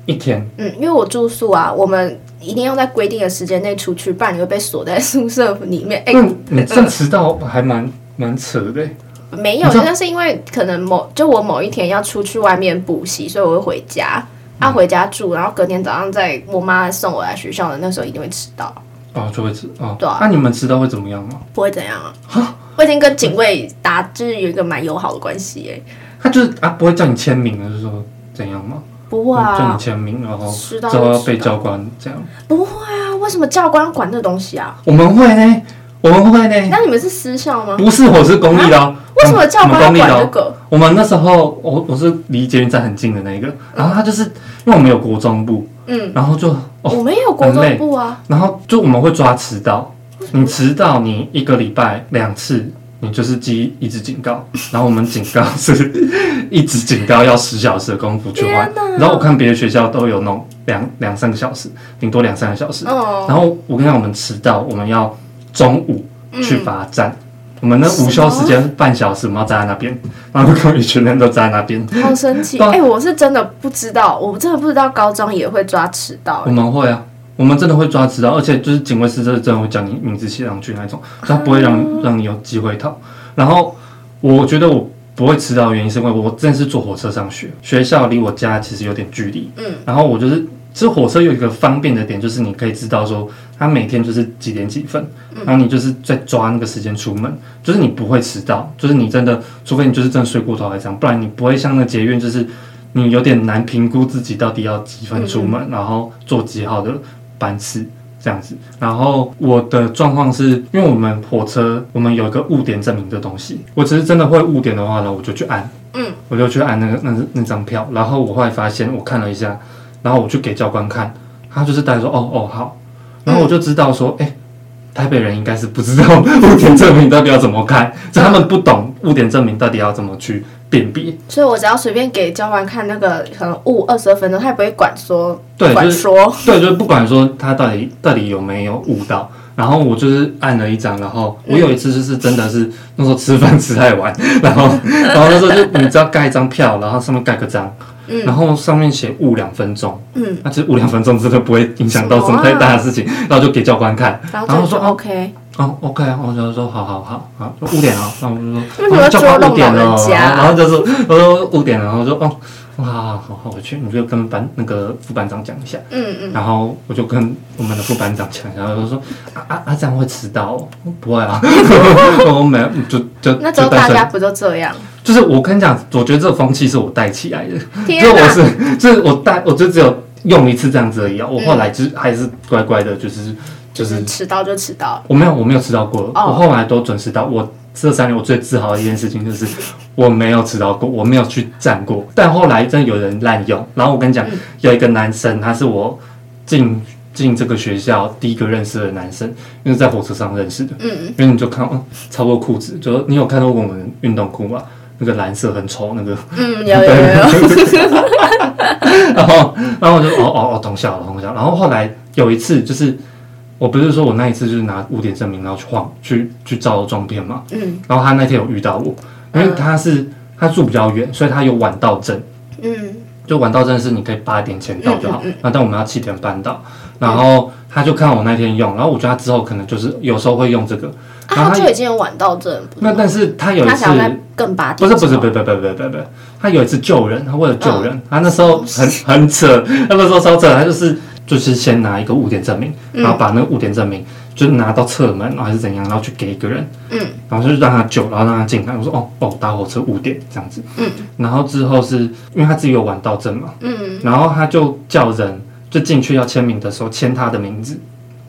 一天，嗯，因为我住宿啊，我们一定要在规定的时间内出去，不然你会被锁在宿舍里面。哎、欸，你这样迟到还蛮蛮扯的。没有，那是因为可能某就我某一天要出去外面补习，所以我会回家，啊、回家住，然后隔天早上在我妈送我来学校的那时候一定会迟到。哦，就会迟哦。对啊。那、啊、你们迟到会怎么样吗？不会怎样啊。哈我已经跟警卫打，就是有一个蛮友好的关系诶。他就是啊，不会叫你签名，就是说怎样吗？不会啊，叫你签名，然后之后要被教官这样。不会啊，为什么教官管这东西啊？我们会呢。我们会呢？那你们是私校吗？不是，我是公立的。为什么教官要管这个？我们那时候，我我是离捷运站很近的那一个，然后他就是因为我们有国中部，嗯，然后就哦我们也有国中部啊，然后就我们会抓迟到，你迟到你一个礼拜两次，你就是记一直警告，然后我们警告是一直警告要十小时的功夫去换，然后我看别的学校都有那种两两三个小时，顶多两三个小时，然后我跟你讲，我们迟到我们要。中午去罚站，嗯、我们的午休时间半小时，我们要站在那边，然后跟一群人都站在那边。好神奇！哎、欸，我是真的不知道，我真的不知道高中也会抓迟到。我们会啊，我们真的会抓迟到，而且就是警卫室真的会将你名字写上去那种，他不会让、嗯、让你有机会逃。然后我觉得我不会迟到的原因是因为我真的是坐火车上学，学校离我家其实有点距离。嗯，然后我就是。其实火车有一个方便的点，就是你可以知道说，它每天就是几点几分，然后你就是在抓那个时间出门，就是你不会迟到，就是你真的，除非你就是真的睡过头还是这样，不然你不会像那捷运，就是你有点难评估自己到底要几分出门，然后坐几号的班次，这样子。然后我的状况是因为我们火车我们有一个误点证明的东西，我只是真的会误点的话呢，我就去按，嗯，我就去按那个那那张票。然后我后来发现，我看了一下，然后我去给教官看，他就是带说哦哦好，然后我就知道说，哎、嗯。台北人应该是不知道 误点证明到底要怎么看，就他们不懂误点证明到底要怎么去辨别。所以我只要随便给教官看那个可能误二十二分钟，他也不会管说，对，管说，对，就是不管说他到底到底有没有误到。然后我就是按了一张，然后我有一次就是真的是那时候吃饭吃太晚，然后 然后那时候就你知道盖一张票，然后上面盖个章。嗯、然后上面写误两分钟，嗯，那其实误两分钟真的不会影响到什么太大的事情，然后就给教官看，然后说 OK，哦 OK，我就说好好好好误点了，然后我就说教官误点了，然后就是我说误点了，然后说哦。哇，好好我去，你就跟班那个副班长讲一下。嗯嗯。然后我就跟我们的副班长讲，然后就说啊啊啊，这样会迟到哦？不会啊，我没，就就那时候大家不就这样？就是我跟你讲，我觉得这个风气是我带起来的。天哪！就我是，就是我带，我就只有用一次这样子而已啊。我后来就还是乖乖的，就是就是迟到就迟到。我没有，我没有迟到过。我后来都准时到。我。这三年我最自豪的一件事情就是我没有迟到过，我没有去站过。但后来真的有人滥用，然后我跟你讲，有一个男生，他是我进进这个学校第一个认识的男生，因为在火车上认识的。嗯，因为你就看，嗯，超过裤子，就你有看到过我们运动裤吗？那个蓝色很丑那个。嗯，有有有。然后，然后我就哦哦哦，同校了，同校。然后后来有一次就是。我不是说我那一次就是拿污点证明，然后去晃去去照撞片嘛。嗯。然后他那天有遇到我，因为他是他住比较远，所以他有晚到证。嗯。就晚到证是你可以八点前到就好，那、嗯嗯嗯、但我们要七点半到。然后他就看我那天用，然后我觉得他之后可能就是有时候会用这个。他就已经有晚到证。那但是他有一次更八点。不是不是不是不是不是不是，他有一次救人，他为了救人，他那时候很 很扯，他那时候超扯，他就是。就是先拿一个误点证明，然后把那个误点证明就拿到侧门，然后还是怎样，然后去给一个人，嗯，然后就让他救，然后让他进来。我说哦哦，搭火车误点这样子，嗯，然后之后是因为他自己有晚到证嘛，嗯，然后他就叫人就进去要签名的时候签他的名字，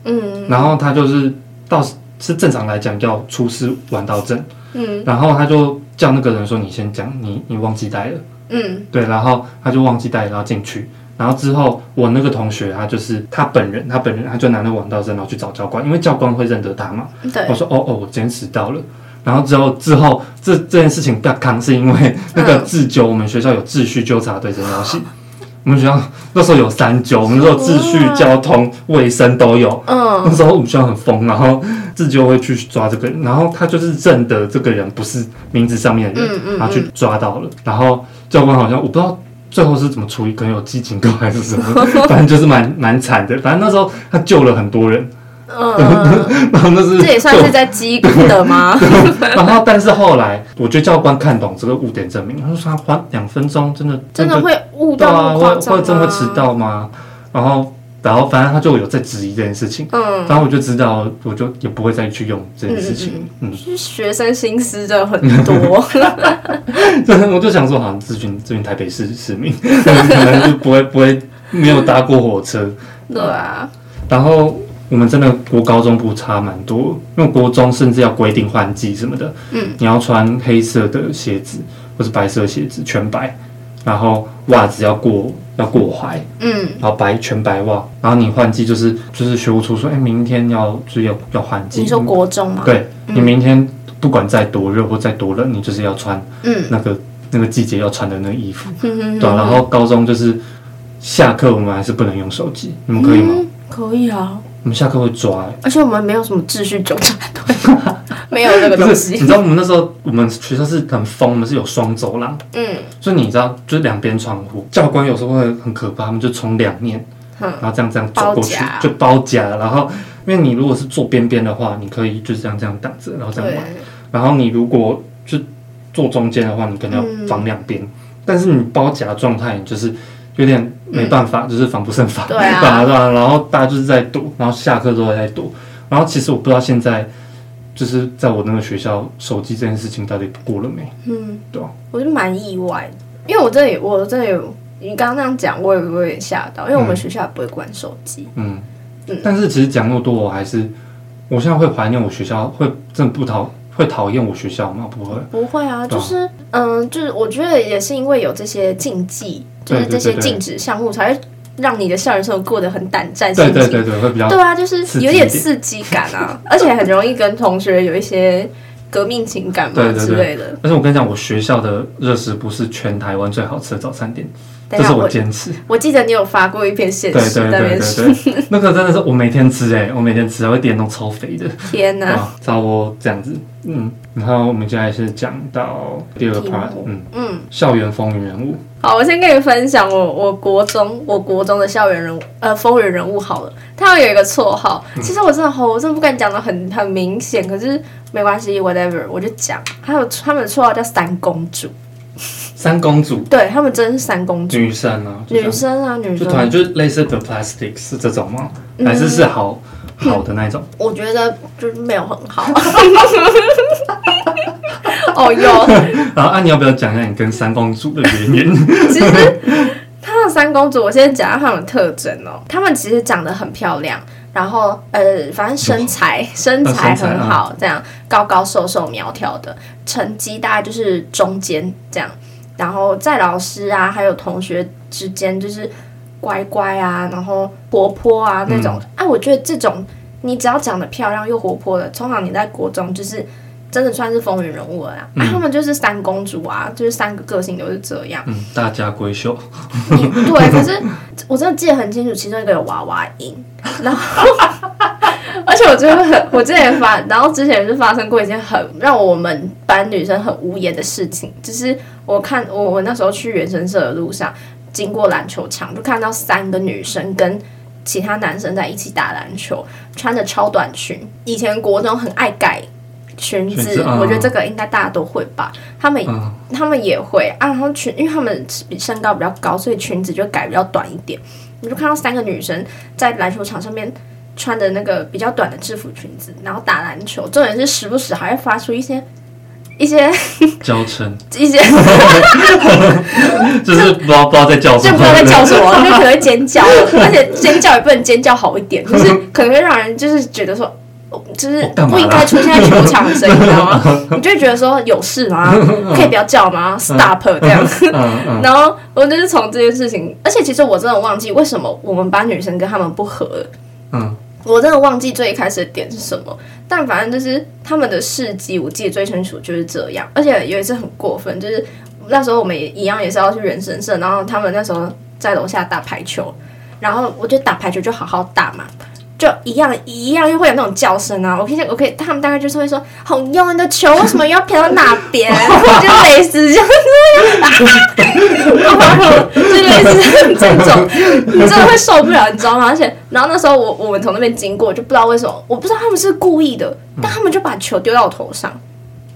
嗯，然后他就是到是正常来讲叫出示晚到证，嗯，然后他就叫那个人说你先讲，你你忘记带了，嗯，对，然后他就忘记带，然后进去。然后之后，我那个同学他就是他本人，他本人他就拿那个晚到证，然后去找教官，因为教官会认得他嘛。对。我说哦哦，我今天迟到了。然后之后之后，这这件事情不要扛，是因为那个自纠，我们学校有秩序纠察队这东西。我们学校那时候有三纠，我们那时候秩序、交通、卫生都有。嗯。那时候我们学校很疯，然后自就会去抓这个人，然后他就是认得这个人不是名字上面的人，然后去抓到了。然后教官好像我不知道。最后是怎么处理？可能有记警告还是什么？反正就是蛮蛮惨的。反正那时候他救了很多人。嗯，然后那是这也算是在积功德吗？然后，但是后来我觉得教官看懂这个误点证明，他说他花两分钟，真的真的会误到吗？会会真的会迟到吗？然后。然后反正他就有在质疑这件事情，嗯，然后我就知道，我就也不会再去用这件事情，嗯，嗯，学生心思真的很多，真的，我就想说，好像咨询咨询台北市市民，可能就不会不会没有搭过火车，对啊，然后我们真的国高中部差蛮多，因为国中甚至要规定换季什么的，嗯，你要穿黑色的鞋子或是白色鞋子全白，然后袜子要过。要过踝，嗯，然后白全白袜，然后你换季就是就是学务处说，哎，明天要就是要要换季。你说国中吗？对，嗯、你明天不管再多热或再多冷，你就是要穿，嗯，那个那个季节要穿的那个衣服，嗯、对、啊。然后高中就是下课我们还是不能用手机，你们可以吗？嗯、可以啊。我们下课会抓、欸，而且我们没有什么秩序纠察队，没有那个东西。你知道我们那时候，我们学校是很疯，我们是有双走廊，嗯，所以你知道，就是两边窗户，教官有时候会很可怕，他们就从两面，嗯、然后这样这样走过去，就包夹，然后因为你如果是坐边边的话，你可以就是这样这样挡着，然后这样玩，然后你如果就坐中间的话，你可能要防两边，嗯、但是你包夹状态，你就是。有点没办法，嗯、就是防不胜防，对啊，对啊，然后大家就是在躲，然后下课都会在躲，然后其实我不知道现在就是在我那个学校，手机这件事情到底过了没？嗯，对啊，我就蛮意外的，因为我这里我这里有你刚刚那样讲，我也有点吓到，因为我们学校也不会管手机，嗯，嗯，但是其实讲那么多，我还是我现在会怀念我学校，会真的不讨会讨厌我学校吗？不会，不会啊，就是嗯，就是我觉得也是因为有这些禁忌，就是这些禁止项目才会。让你的校园生活过得很胆战心惊，对对对对，会比较对啊，就是有点刺激感啊，而且很容易跟同学有一些革命情感嘛之类的。但是我跟你讲，我学校的热食不是全台湾最好吃的早餐店，这是我坚持。我。我记得你有发过一篇现实，对对对对对，那个真的是我每天吃哎、欸，我每天吃，我会点那种超肥的。天哪、啊，差不多这样子，嗯，然后我们接下来是讲到第二个 part，嗯。嗯，校园风云人物。好，我先跟你分享我我国中我国中的校园人物呃风云人物好了，他有一个绰号，其实我真的好，我真的不敢讲的很很明显，可是没关系，whatever，我就讲，还有他们的绰号叫三公主，三公主，对他们真的是三公主，女生啊，女生啊，女生，就突然就类似 The Plastics 是这种吗？嗯、还是是好好的那种？我觉得就是没有很好。哦哟，然后 啊，你要不要讲一下你跟三公主的原因？其实他们三公主，我先讲下他们的特征哦。他们其实长得很漂亮，然后呃，反正身材、哦、身材很好，这样高高瘦瘦苗条的，成绩大概就是中间这样。然后在老师啊，还有同学之间，就是乖乖啊，然后活泼啊那种。哎、嗯啊，我觉得这种你只要长得漂亮又活泼的，通常你在国中就是。真的算是风云人物了！啊，他们就是三公主啊，就是三个个性都是这样。嗯，大家闺秀。对，可是我真的记得很清楚，其中一个有娃娃音，然后 而且我觉得很，我之前发，然后之前是发生过一件很让我们班女生很无言的事情，就是我看我我那时候去原生社的路上，经过篮球场，就看到三个女生跟其他男生在一起打篮球，穿着超短裙。以前国中很爱改。裙子，裙子嗯、我觉得这个应该大家都会吧。他们、嗯、他们也会啊。然后裙，因为他们比身高比较高，所以裙子就改比较短一点。你就看到三个女生在篮球场上面穿着那个比较短的制服裙子，然后打篮球。重点是时不时还会发出一些一些娇嗔，一些 就是不知道不知道在叫什么，就不知道在叫什么，就可能会尖叫，而且尖叫也不能尖叫好一点，就是可能会让人就是觉得说。就是不应该出现在球场的声音，你知道吗？你就会觉得说有事吗？可以不要叫吗？Stop 这样。然后我就是从这件事情，而且其实我真的忘记为什么我们班女生跟他们不合。嗯，我真的忘记最一开始的点是什么。但反正就是他们的事迹，我记得最清楚就是这样。而且有一次很过分，就是那时候我们也一样也是要去人神社，然后他们那时候在楼下打排球，然后我觉得打排球就好好打嘛。就一样一样，又会有那种叫声啊！我可以，我可以，他们大概就是会说：“好用你的球为什么又要飘到哪边？”就类似这样子，就 这 种，你真的会受不了，你知道吗？而且，然后那时候我我们从那边经过，就不知道为什么，我不知道他们是故意的，但他们就把球丢到我头上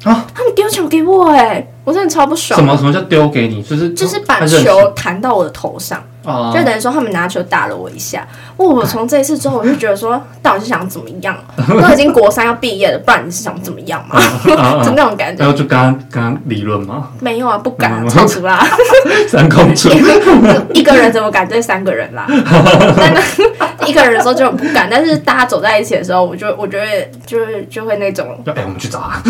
啊！他们丢球给我，哎，我真的超不爽。什么什么叫丢给你？就是就是把球弹到我的头上。就等于说，他们拿球打了我一下。我从这一次之后，我就觉得说，到底是想怎么样？都已经国三要毕业了，不然你是想怎么样嘛？就那种感觉。然后就刚刚理论吗？没有啊，不敢，超出啦。三公主，一个人怎么敢对三个人啦？但那一个人的时候就很不敢，但是大家走在一起的时候，我就我觉得就是就会那种，哎，我们去找他。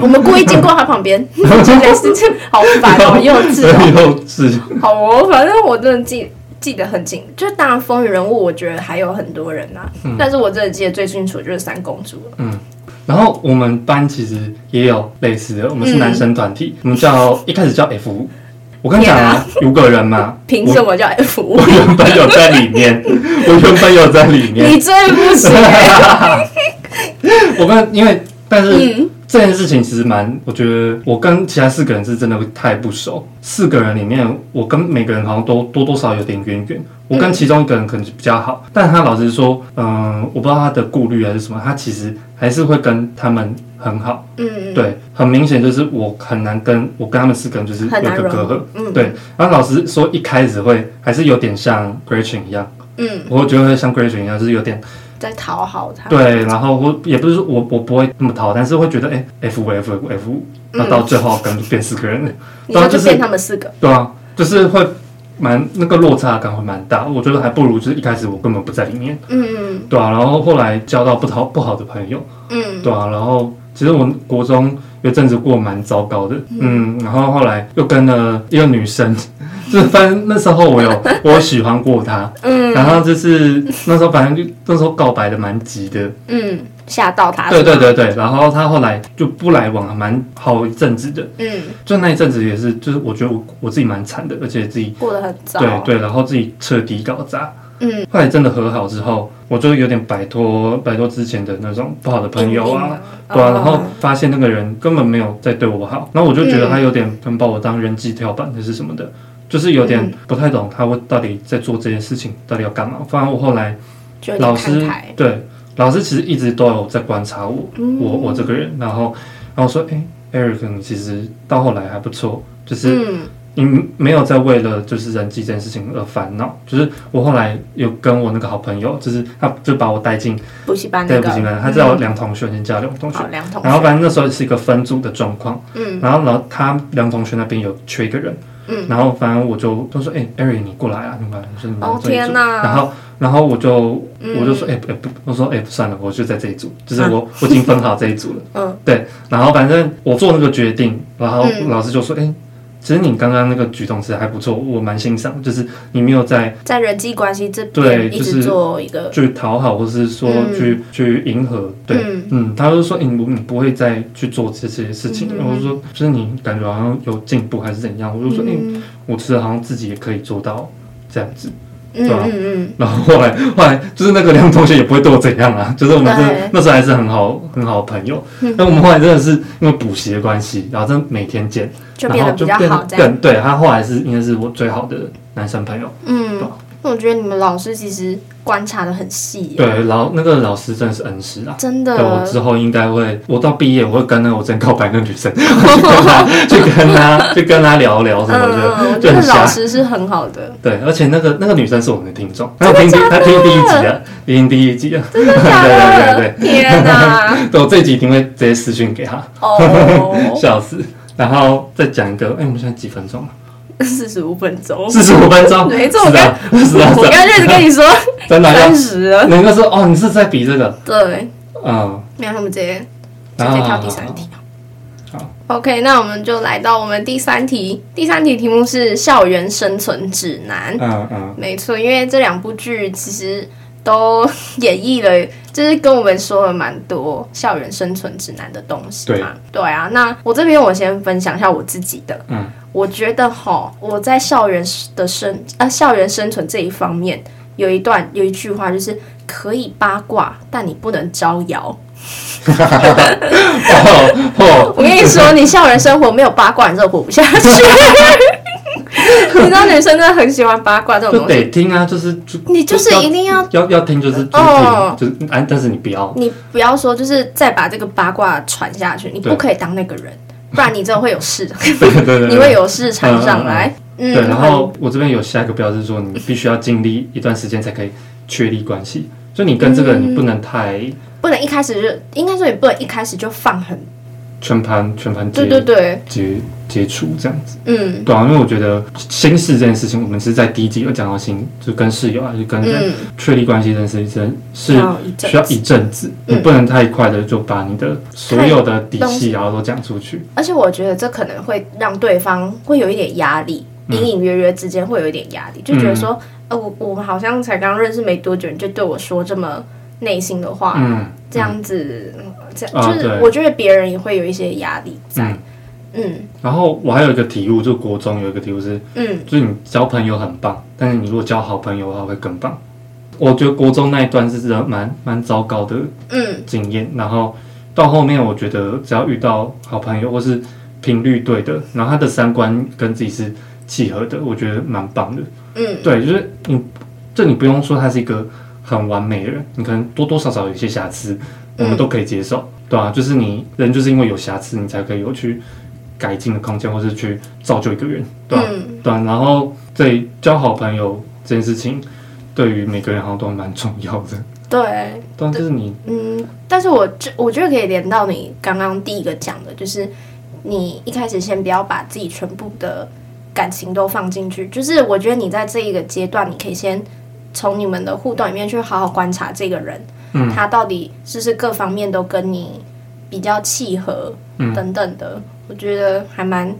我们故意经过他旁边，就类似这好烦哦，幼稚，幼稚。好哦，反正我真的记。记得很清，就是当然风云人物，我觉得还有很多人呐、啊嗯。但是我真的记得最清楚的就是三公主。嗯，然后我们班其实也有类似的，我们是男生团体、嗯，我们叫一开始叫 F 五。我跟你讲啊，五个人嘛，凭什么叫 F 五？我原本有在里面，我原本有在里面。你最不行。我跟因为但是。嗯这件事情其实蛮，我觉得我跟其他四个人是真的太不熟。四个人里面，我跟每个人好像都多多少少有点渊源。我跟其中一个人可能比较好，嗯、但他老实说，嗯、呃，我不知道他的顾虑还是什么，他其实还是会跟他们很好。嗯，对，很明显就是我很难跟我跟他们四个人就是有个隔阂。嗯，对。然后老实说，一开始会还是有点像 Gretchen 一样。嗯，我觉得会像 Gretchen 一样，就是有点。在讨好他，对，然后我也不是说我我不会那么讨，但是会觉得哎，F F F F，那到最后可能就变四个人。了，然后就变他们四个，对啊，就是会蛮那个落差感会蛮大。我觉得还不如就是一开始我根本不在里面，嗯嗯，对啊，然后后来交到不讨不好的朋友，嗯，对啊，然后其实我国中有阵子过蛮糟糕的，嗯，然后后来又跟了一个女生，就是反正那时候我有我有喜欢过他，嗯，然后就是那时候反正就那时候告白的蛮急的，嗯。吓到他，对对对对，然后他后来就不来往了，蛮好一阵子的。嗯，就那一阵子也是，就是我觉得我我自己蛮惨的，而且自己过得很糟。对对，然后自己彻底搞砸。嗯，后来真的和好之后，我就有点摆脱摆脱之前的那种不好的朋友啊，对啊，然后发现那个人根本没有在对我好，然后我就觉得他有点可能把我当人际跳板还是什么的，就是有点不太懂他会到底在做这件事情到底要干嘛。反正我后来老师对。老师其实一直都有在观察我，嗯、我我这个人，然后，然后说，哎、欸、，Eric，你其实到后来还不错，就是你没有在为了就是人际这件事情而烦恼，就是我后来有跟我那个好朋友，就是他就把我带进补习班，对补习班，他叫梁同学，先叫梁同学，梁同学，然后反正那时候是一个分组的状况，嗯，然后然后他梁同学那边有缺一个人，嗯，然后反正我就都说，哎、欸、，Eric，你过来啊，你过来，你说你然后。然后我就我就说，哎、欸、不，我说哎、欸，算了，我就在这一组，就是我、啊、我已经分好这一组了。嗯，对。然后反正我做那个决定，然后老师就说，哎、欸，其实你刚刚那个举动其实还不错，我蛮欣赏，就是你没有在在人际关系这边一直做一个去讨好，或是说去、嗯、去迎合。对，嗯，嗯他就说，你、欸、你不会再去做这些事情。嗯、然后说，就是你感觉好像有进步还是怎样？我就说，哎、嗯欸，我其实好像自己也可以做到这样子。对吧？嗯嗯嗯，然后后来后来就是那个梁同学也不会对我怎样啊，就是我们是那时候还是很好很好的朋友。那我们后来真的是因为补习的关系，然后真的每天见，就变得比较好。更对，他后来是应该是我最好的男生朋友。嗯，那我觉得你们老师其实。观察的很细，对，老那个老师真的是恩师啊，真的。我之后应该会，我到毕业我会跟那个我真告白那个女生，去跟她去跟她去跟他聊聊什么的，嗯、就很老师是很好的。对，而且那个那个女生是我们的听众，她听她听第一集啊，听第一集啊，真的假的？对对对对，天哪！对，我这一集一定会直接私讯给她，哦，笑死。然后再讲一个，哎、欸，我们现在几分钟了？四十五分钟，四十五分钟，没错，我刚，我刚开始跟你说，真的三十了。那个说哦，你是在比这个？对，嗯，没有，他们直接直接跳第三题。好，OK，那我们就来到我们第三题。第三题题目是校园生存指南。嗯嗯，没错，因为这两部剧其实都 演绎了，就是跟我们说了蛮多校园生存指南的东西嘛。对，对啊，那我这边我先分享一下我自己的。嗯。我觉得哈，我在校园的生啊，校园生存这一方面，有一段有一句话就是可以八卦，但你不能招摇。我跟你说，你校园生活没有八卦，你真的活不下去。你知道女生真的很喜欢八卦这种东西，得听啊，就是就你就是一定要要要听，就是哦，就是啊，但是你不要，你不要说，就是再把这个八卦传下去，你不可以当那个人。不然你真的会有事，对对对，你会有事缠上来。嗯，对。然后我这边有下一个标志说，你必须要经历一段时间才可以确立关系。就你跟这个人，你不能太，不能一开始就，应该说你不能一开始就放很。全盘全盘接对对对。接接触这样子，嗯，对啊，因为我觉得心事这件事情，我们是在第一集有讲到心，就跟室友啊，就跟人确立关系这件事情是需要一阵子，你不能太快的就把你的所有的底细然后都讲出去。而且我觉得这可能会让对方会有一点压力，隐隐约约之间会有一点压力，就觉得说，呃，我我们好像才刚认识没多久，你就对我说这么内心的话，嗯，这样子。这样就是我觉得别人也会有一些压力在，嗯，嗯，然后我还有一个体悟，就国中有一个体悟是，嗯，就是你交朋友很棒，但是你如果交好朋友的话会更棒。我觉得国中那一段是真的蛮蛮糟糕的，嗯，经验。然后到后面，我觉得只要遇到好朋友或是频率对的，然后他的三观跟自己是契合的，我觉得蛮棒的。嗯，对，就是你这你不用说他是一个很完美的人，你可能多多少少有一些瑕疵。我们都可以接受，对啊，就是你人就是因为有瑕疵，你才可以有去改进的空间，或是去造就一个人，对吧？嗯、对啊，然后对交好朋友这件事情，对于每个人好像都蛮重要的。对，但就是你，嗯，但是我觉我觉得可以连到你刚刚第一个讲的，就是你一开始先不要把自己全部的感情都放进去。就是我觉得你在这一个阶段，你可以先从你们的互动里面去好好观察这个人，嗯，他到底是不是各方面都跟你比较契合，等等的。嗯、我觉得还蛮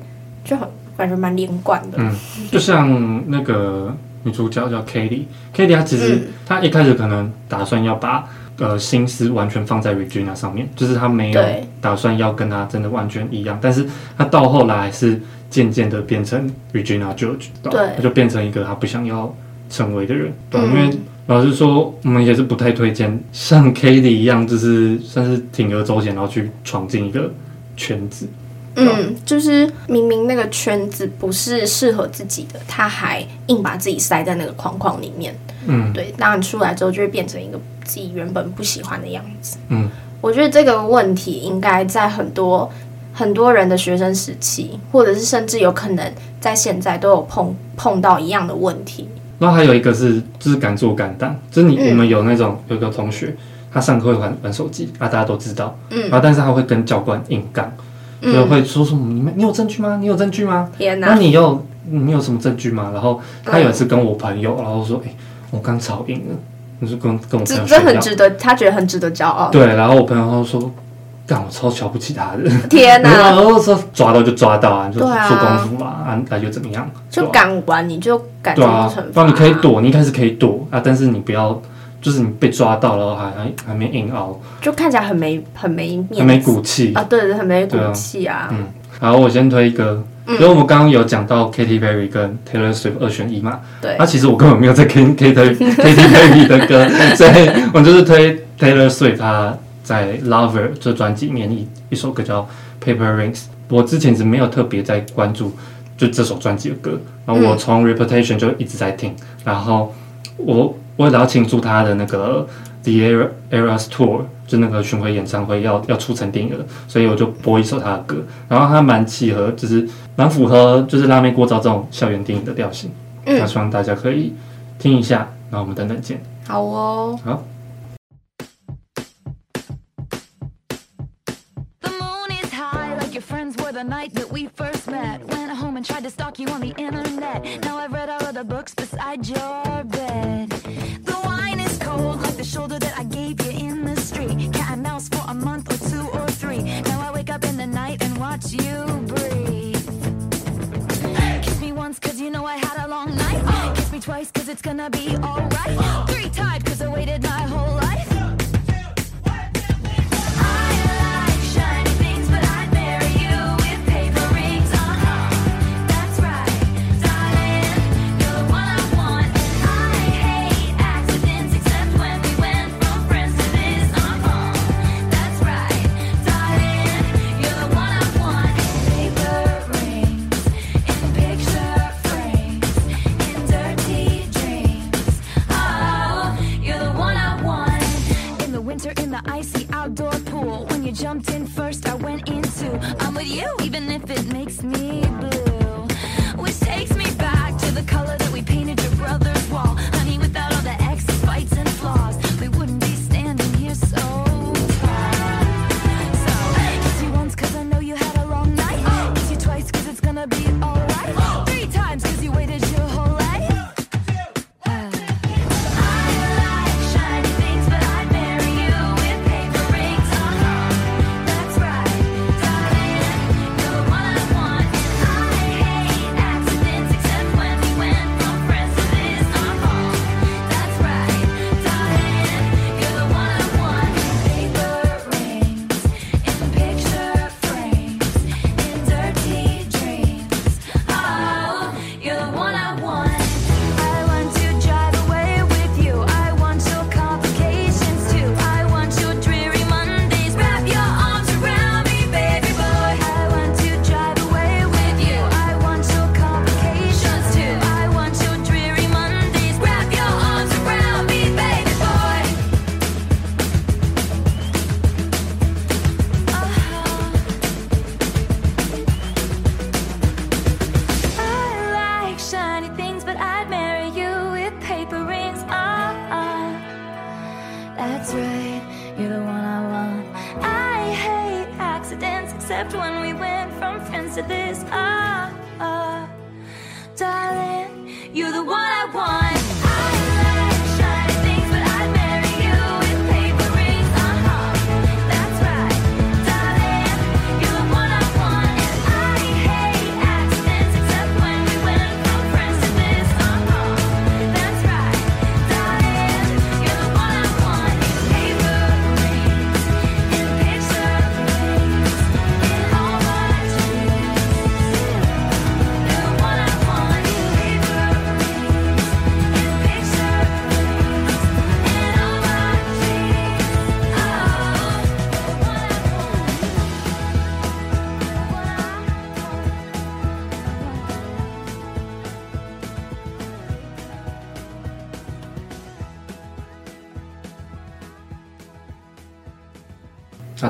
就很感觉蛮连贯的。嗯，就像那个女主角叫 Katie，Katie 她其实她一开始可能打算要把。呃，心思完全放在 Regina 上面，就是她没有打算要跟她真的完全一样，但是她到后来是渐渐的变成 Regina George，对，她就变成一个她不想要成为的人，对，嗯、因为老实说，我们也是不太推荐 像 Katie 一样，就是算是铤而走险，然后去闯进一个圈子。嗯，就是明明那个圈子不是适合自己的，他还硬把自己塞在那个框框里面。嗯，对，当你出来之后就会变成一个自己原本不喜欢的样子。嗯，我觉得这个问题应该在很多很多人的学生时期，或者是甚至有可能在现在都有碰碰到一样的问题。然后还有一个是，就是敢做敢当，就是你、嗯、我们有那种有一个同学，他上课会玩玩手机啊，大家都知道。嗯，然后但是他会跟教官硬杠。就会说什么？你们你有证据吗？你有证据吗？天哪！那你有你有什么证据吗？然后他有一次跟我朋友，然后说：“哎、欸，我刚吵赢了。”你是跟跟我朋友这很值得，他觉得很值得骄傲。对，然后我朋友他说：“干，我超瞧不起他的。”天哪！然后说抓到就抓到啊，就做功夫嘛，啊，那就怎么样？就敢玩你就敢做惩罚。不然你可以躲，你一开始可以躲啊，但是你不要。就是你被抓到了，还还还没硬熬，就看起来很没很没面子，很没骨气啊！对对，很没骨气啊，啊！嗯，好，我先推一个，因为我们刚刚有讲到 Katy Perry 跟 Taylor Swift 二选一嘛，对，那、啊、其实我根本没有在听 Katy Katy Perry 的歌，所以我就是推 Taylor Swift 他在 Lover 这专辑里面一一首歌叫 Paper Rings，我之前是没有特别在关注就这首专辑的歌，然后我从 Reputation 就一直在听，然后我。为了要庆祝他的那个 The Eras Tour，就那个巡回演唱会要要出成电影了，所以我就播一首他的歌，然后他蛮契合，就是蛮符合就是拉妹过招这种校园电影的调性，那、嗯、希望大家可以听一下，那我们等等见。好哦。好。for the night that we first met. Went home and tried to stalk you on the internet. Now I've read all of the books beside your bed. The wine is cold, like the shoulder that I gave you in the street. Cat and mouse for a month or two or three. Now I wake up in the night and watch you breathe. Kiss me once, cause you know I had a long night. Kiss me twice, cause it's gonna be alright. Three times, cause I waited my whole life.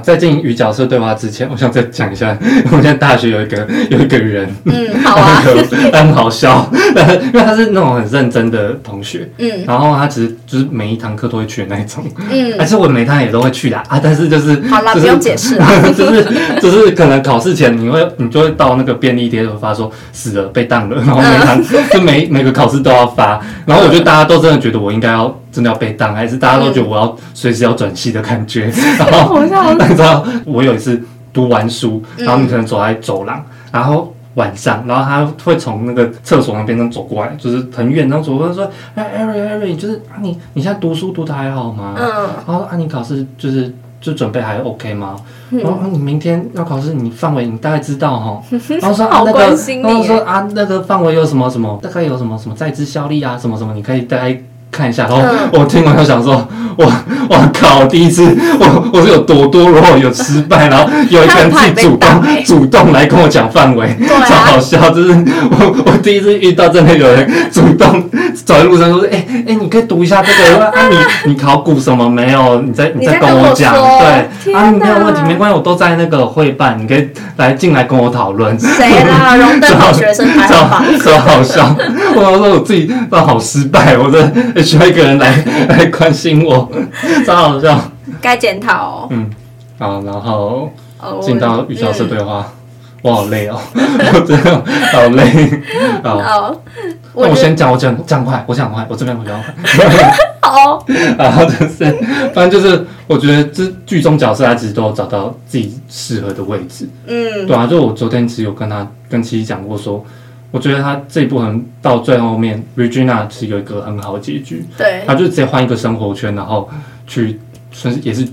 在进行与角色对话之前，我想再讲一下，我现在大学有一个有一个人，好啊，他很好笑，因为他是那种很认真的同学，嗯，然后他其实就是每一堂课都会去的那种，嗯，而且我每堂也都会去的啊，但是就是好了啦，就是、不用解释。了，就是就是可能考试前你会你就会到那个便利贴会发说死了被当了，然后每堂、嗯、就每每个考试都要发，然后我觉得大家都真的觉得我应该要。真的要被当，还是大家都觉得我要随时要转系的感觉？嗯、然后你知道，我有一次读完书，然后你可能走在走廊，嗯、然后晚上，然后他会从那个厕所那边走过来，就是很远，然后走过来说：“哎，Eric，Eric，就是啊，你你现在读书读的还好吗？嗯，然后啊，你考试就是就准备还 OK 吗？嗯、然后你明天要考试，你范围你大概知道哈？然后说啊，那个，然后说啊，那个范围有什么什么，大概有什么什么在职效力啊，什么什么，你可以大概。”看一下，然后我听完就想说，我我靠，第一次我我是有多多，然后有失败，然后有一个人自己主动主动来跟我讲范围，超好笑，就是 我我第一次遇到真的有人主动 走在路上说，哎哎，你可以读一下这个 啊，你你考古什么没有？你再你再跟我讲，对啊，没有问题，没关系，我都在那个会办，你可以来进来跟我讨论。谁啦？荣登好学生排行榜，超好笑。我说我自己都好失败，我的。需要一个人来 来关心我，超好笑。该检讨哦。嗯，好，然后进到与角色对话，我好累哦，我真的好累。好，那我先讲，我讲讲快，我讲快，我这边我讲快。好，然后就是，反正就是，我觉得这剧中角色他其实都有找到自己适合的位置。嗯，对啊，就我昨天其实有跟他跟七七讲过说。我觉得他这一部分到最后面，Regina 是有一个很好的结局。对，他就直接换一个生活圈，然后去，算是也是。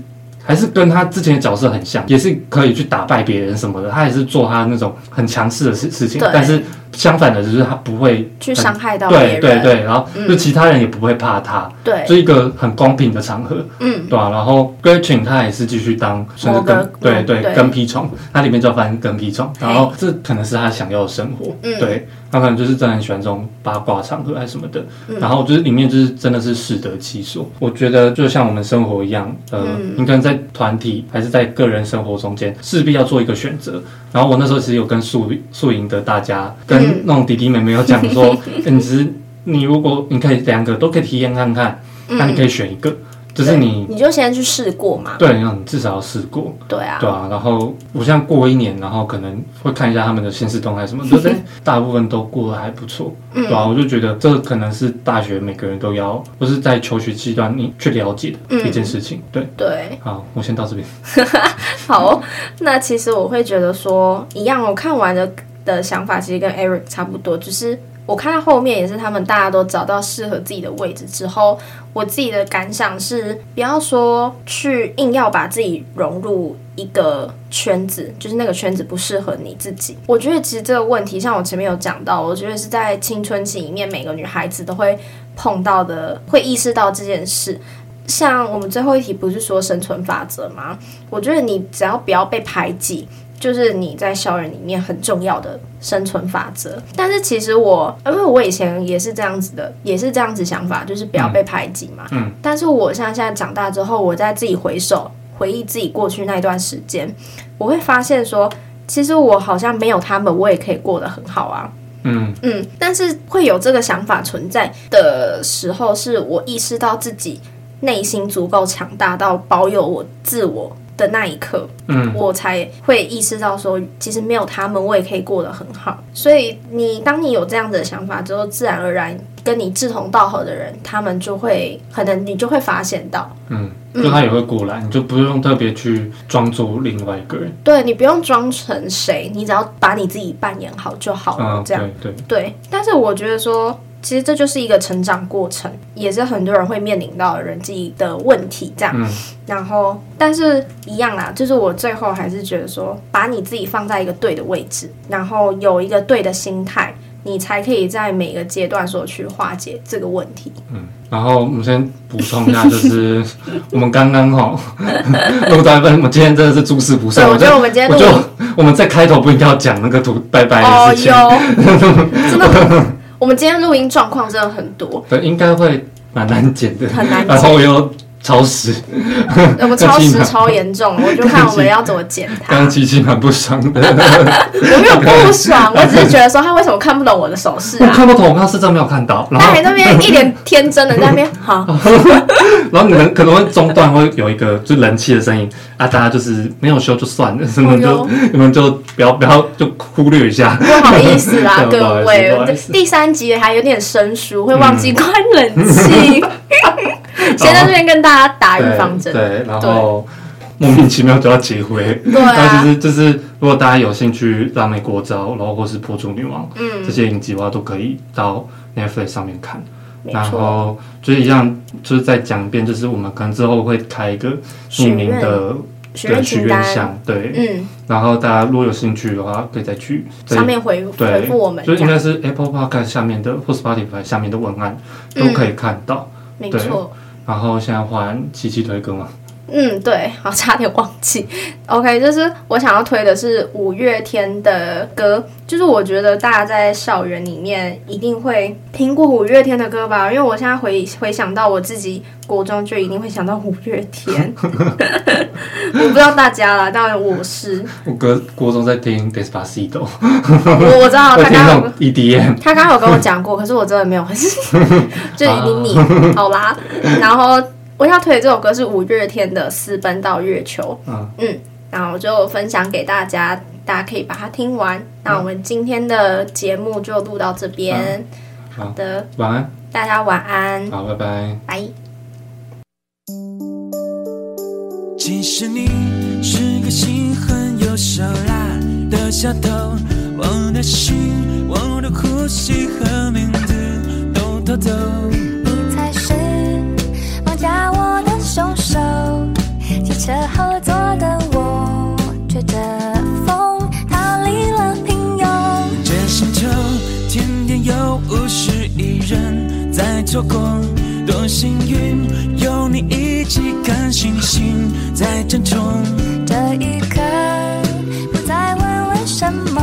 还是跟他之前的角色很像，也是可以去打败别人什么的。他也是做他那种很强势的事事情，但是相反的，就是他不会去伤害到。对对对，然后就其他人也不会怕他。对，就一个很公平的场合。嗯，对吧、啊？然后 Gretchen 他也是继续当甚至跟对对，对跟屁虫，他里面就翻跟屁虫。然后这可能是他想要的生活。嗯，对，他可能就是真的很喜欢这种八卦场合还是什么的。嗯、然后就是里面就是真的是适得其所。我觉得就像我们生活一样，呃，嗯、你可能在。团体还是在个人生活中间，势必要做一个选择。然后我那时候其实有跟宿宿营的大家，跟那种弟弟妹妹有讲说，嗯、你其实你如果你可以两个都可以体验看看，那你可以选一个。就是你，你就先去试过嘛。对，你至少要试过。对啊。对啊，然后我现在过一年，然后可能会看一下他们的现实动态什么，就是 大部分都过得还不错。嗯。对啊，我就觉得这可能是大学每个人都要，或是在求学阶段你去了解的一件事情。对。对。好，我先到这边。好，那其实我会觉得说一样，我看完的的想法其实跟 Eric 差不多，就是。我看到后面也是他们大家都找到适合自己的位置之后，我自己的感想是，不要说去硬要把自己融入一个圈子，就是那个圈子不适合你自己。我觉得其实这个问题，像我前面有讲到，我觉得是在青春期里面每个女孩子都会碰到的，会意识到这件事。像我们最后一题不是说生存法则吗？我觉得你只要不要被排挤。就是你在校园里面很重要的生存法则，但是其实我，因为我以前也是这样子的，也是这样子想法，就是不要被排挤嘛。嗯。嗯，但是我现在现在长大之后，我在自己回首回忆自己过去那段时间，我会发现说，其实我好像没有他们，我也可以过得很好啊。嗯嗯，但是会有这个想法存在的时候，是我意识到自己内心足够强大到保有我自我。的那一刻，嗯，我才会意识到说，其实没有他们，我也可以过得很好。所以你当你有这样的想法之后，自然而然跟你志同道合的人，他们就会可能你就会发现到，嗯，就他也会过来，嗯、你就不用特别去装作另外一个人。对，你不用装成谁，你只要把你自己扮演好就好了。嗯、这样对对对。但是我觉得说。其实这就是一个成长过程，也是很多人会面临到的人际的问题，这样。嗯、然后，但是一样啦，就是我最后还是觉得说，把你自己放在一个对的位置，然后有一个对的心态，你才可以在每个阶段所去化解这个问题。嗯，然后我们先补充一下，就是 我们刚刚哈录到一半，我们今天真的是诸事不顺。我觉得我们今天录，我就我们在开头不应该要讲那个图拜拜的事情。哦哟，真的。我们今天录音状况真的很多，对，应该会蛮难剪的，很难剪，然后又超时，我们超时超严重，我就看我们要怎么剪它。刚刚七七蛮不爽的，我没有不爽，我只是觉得说他为什么看不懂我的手势啊？我看不懂，我刚刚是真的没有看到，然后他还那边 一脸天真的在那边好，然后你们可能会中断会有一个就冷气的声音。啊，大家就是没有修就算了，你们就你们就不要不要就忽略一下，不好意思啦，各位，第三集还有点生疏，会忘记关冷气，先在这边跟大家打预防针。对，然后莫名其妙就要结婚，对啊，就是就是，如果大家有兴趣，让妹过招，然后或是破处女王，嗯，这些影集的话都可以到 Netflix 上面看。然后就是一样，就是再讲一遍，就是我们可能之后会开一个匿名的许愿。许愿箱，对，嗯，然后大家如果有兴趣的话，可以再去上面回回复我们，就应该是 Apple Podcast 下面的或 Spotify 下面的文案都可以看到，没错。然后现在换七七推歌嘛。嗯，对，好，差点忘记。OK，就是我想要推的是五月天的歌，就是我觉得大家在校园里面一定会听过五月天的歌吧，因为我现在回回想到我自己国中就一定会想到五月天，我不知道大家啦，当然我是。我哥国中在听 Despacito，我我知道他刚刚 EDM，他刚刚有跟我讲过，可是我真的没有，就是就你你好啦，然后。我要推的这首歌是五月天的《私奔到月球》。嗯嗯，然后我就分享给大家，大家可以把它听完。那我们今天的节目就录到这边。好，好的，晚安，大家晚安。好，拜拜。拜。其实你是个心狠又手辣的小偷，我的心，我的呼吸和名字都偷偷。车后座的我，吹着风逃离了平庸。这星球天天有五十亿人在错过，多幸运有你一起看星星在争宠。这一刻，不再问为什么，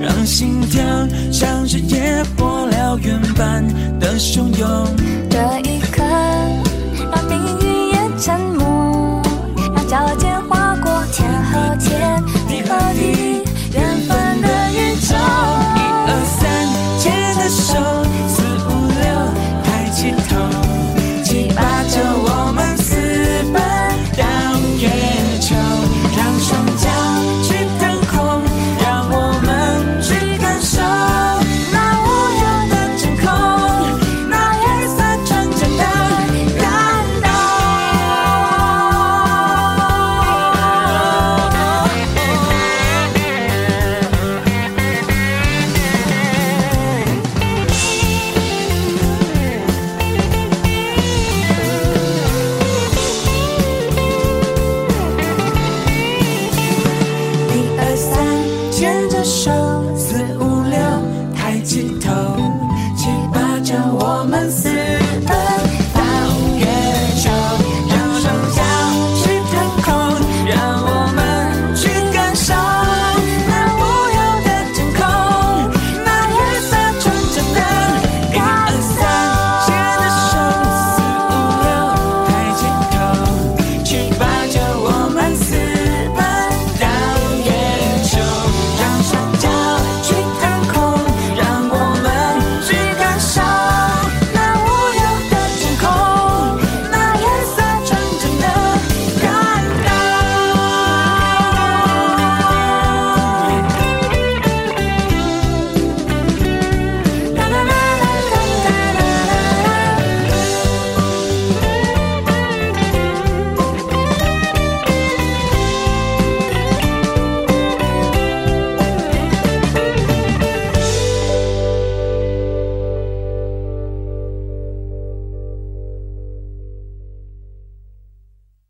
让心跳像是野火燎原般的汹涌。这一刻，让命运也沉默，让脚尖划过天和天。